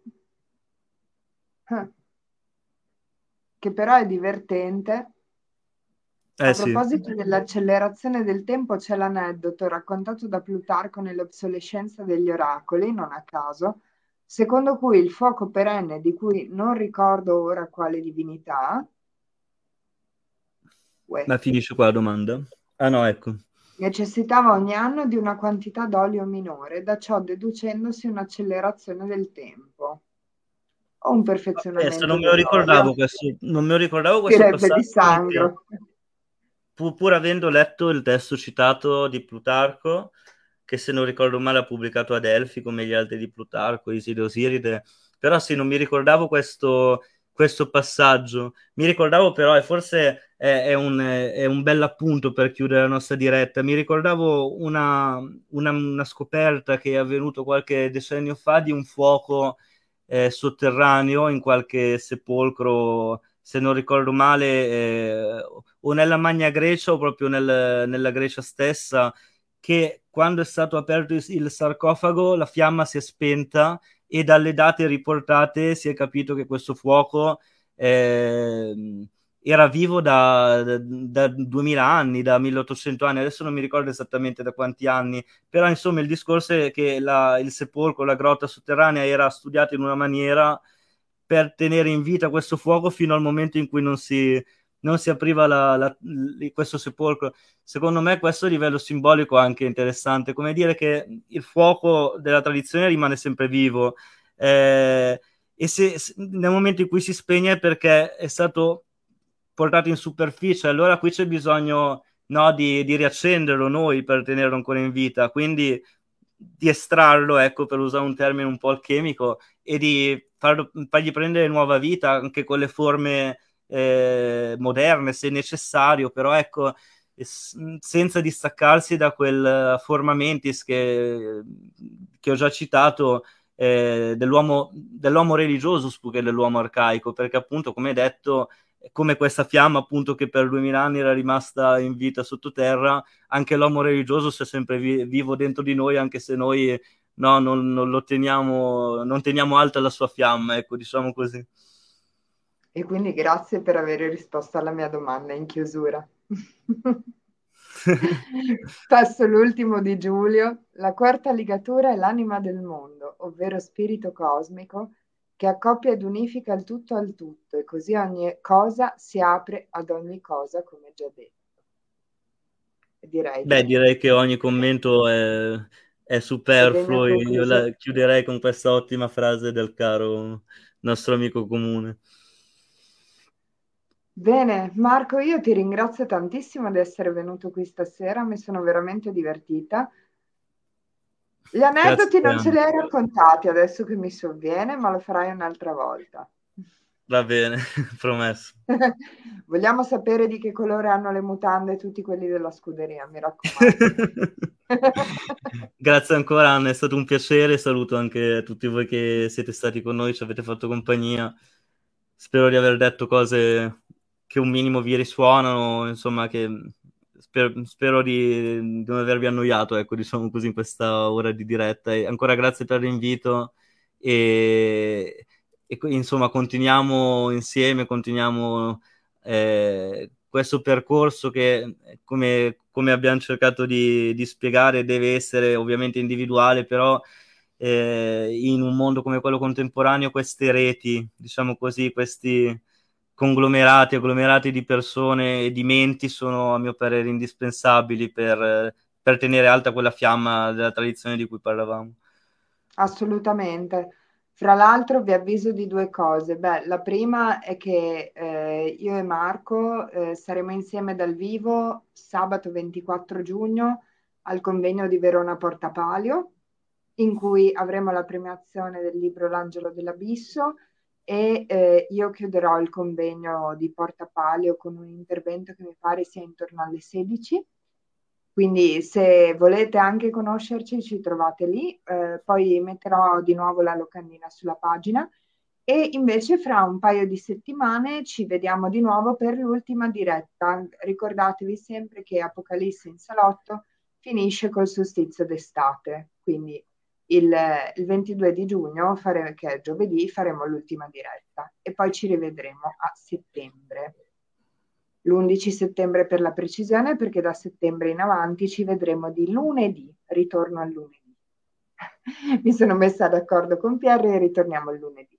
che però è divertente. Eh, a proposito sì. dell'accelerazione del tempo, c'è l'aneddoto raccontato da Plutarco nell'obsolescenza degli oracoli, non a caso, secondo cui il fuoco perenne, di cui non ricordo ora quale divinità, Uè. Ma finisce qua la domanda? Ah no, ecco. Necessitava ogni anno di una quantità d'olio minore, da ciò deducendosi un'accelerazione del tempo o un perfezionamento. non me lo ricordavo questo, non me lo ricordavo questo di sangue. Pur, pur, avendo letto il testo citato di Plutarco, che se non ricordo male ha pubblicato ad Elfi come gli altri di Plutarco, Iside Osiride, però sì, non mi ricordavo questo questo passaggio. Mi ricordavo però, e forse è, è, un, è un bel appunto per chiudere la nostra diretta, mi ricordavo una, una, una scoperta che è avvenuta qualche decennio fa di un fuoco eh, sotterraneo in qualche sepolcro, se non ricordo male, eh, o nella Magna Grecia o proprio nel, nella Grecia stessa, che quando è stato aperto il sarcofago la fiamma si è spenta e dalle date riportate si è capito che questo fuoco eh, era vivo da, da, da, 2000 anni, da 1800 anni, adesso non mi ricordo esattamente da quanti anni, però insomma il discorso è che la, il sepolcro, la grotta sotterranea era studiata in una maniera per tenere in vita questo fuoco fino al momento in cui non si, non si apriva la, la, questo sepolcro. Secondo me questo livello simbolico è anche interessante, come dire che il fuoco della tradizione rimane sempre vivo eh, e se, nel momento in cui si spegne è perché è stato portato in superficie, allora qui c'è bisogno no, di, di riaccenderlo noi per tenerlo ancora in vita, quindi di estrarlo, ecco, per usare un termine un po' alchemico, e di farlo, fargli prendere nuova vita anche con le forme eh, moderne se necessario, però ecco, senza distaccarsi da quel forma mentis che, che ho già citato eh, dell'uomo, dell'uomo religioso che dell'uomo arcaico, perché appunto, come detto, come questa fiamma appunto che per duemila anni era rimasta in vita sottoterra, anche l'uomo religioso sia sempre vi- vivo dentro di noi, anche se noi no, non, non, lo teniamo, non teniamo alta la sua fiamma, ecco, diciamo così. E quindi grazie per aver risposto alla mia domanda in chiusura. Passo l'ultimo di Giulio. La quarta ligatura è l'anima del mondo, ovvero spirito cosmico, che accoppia ed unifica il tutto al tutto e così ogni cosa si apre ad ogni cosa, come già detto. Direi Beh, direi che ogni commento è, è superfluo. Io la chiuderei con questa ottima frase del caro nostro amico comune. Bene, Marco, io ti ringrazio tantissimo di essere venuto qui stasera, mi sono veramente divertita. Gli aneddoti Grazie non ce li hai raccontati adesso che mi sovviene, ma lo farai un'altra volta. Va bene, promesso. Vogliamo sapere di che colore hanno le mutande tutti quelli della scuderia, mi raccomando. Grazie ancora Anna, è stato un piacere, saluto anche tutti voi che siete stati con noi, ci avete fatto compagnia. Spero di aver detto cose che un minimo vi risuonano, insomma, che spero, spero di, di, non avervi annoiato, ecco, diciamo così, in questa ora di diretta. E ancora grazie per l'invito e, e insomma, continuiamo insieme, continuiamo eh, questo percorso che, come, come abbiamo cercato di, di, spiegare, deve essere ovviamente individuale, però eh, in un mondo come quello contemporaneo queste reti, diciamo così, questi conglomerati, agglomerati di persone e di menti sono a mio parere indispensabili per, per tenere alta quella fiamma della tradizione di cui parlavamo. Assolutamente. Fra l'altro vi avviso di due cose. Beh, la prima è che eh, io e Marco eh, saremo insieme dal vivo sabato 24 giugno al convegno di Verona Porta Palio, in cui avremo la premiazione del libro L'Angelo dell'Abisso e eh, io chiuderò il convegno di Porta Palio con un intervento che mi pare sia intorno alle 16. Quindi se volete anche conoscerci ci trovate lì, eh, poi metterò di nuovo la locandina sulla pagina e invece fra un paio di settimane ci vediamo di nuovo per l'ultima diretta. Ricordatevi sempre che Apocalisse in salotto finisce col solstizio d'estate, quindi il, il 22 di giugno, fare, che è giovedì, faremo l'ultima diretta e poi ci rivedremo a settembre. L'11 settembre per la precisione, perché da settembre in avanti ci vedremo di lunedì, ritorno al lunedì. Mi sono messa d'accordo con Pierre e ritorniamo il lunedì.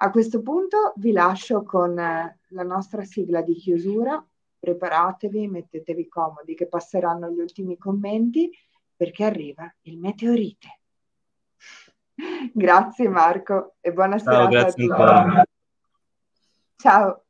A questo punto vi lascio con la nostra sigla di chiusura. Preparatevi, mettetevi comodi che passeranno gli ultimi commenti perché arriva il meteorite. Grazie Marco e buona Ciao, serata a tutti. Ciao.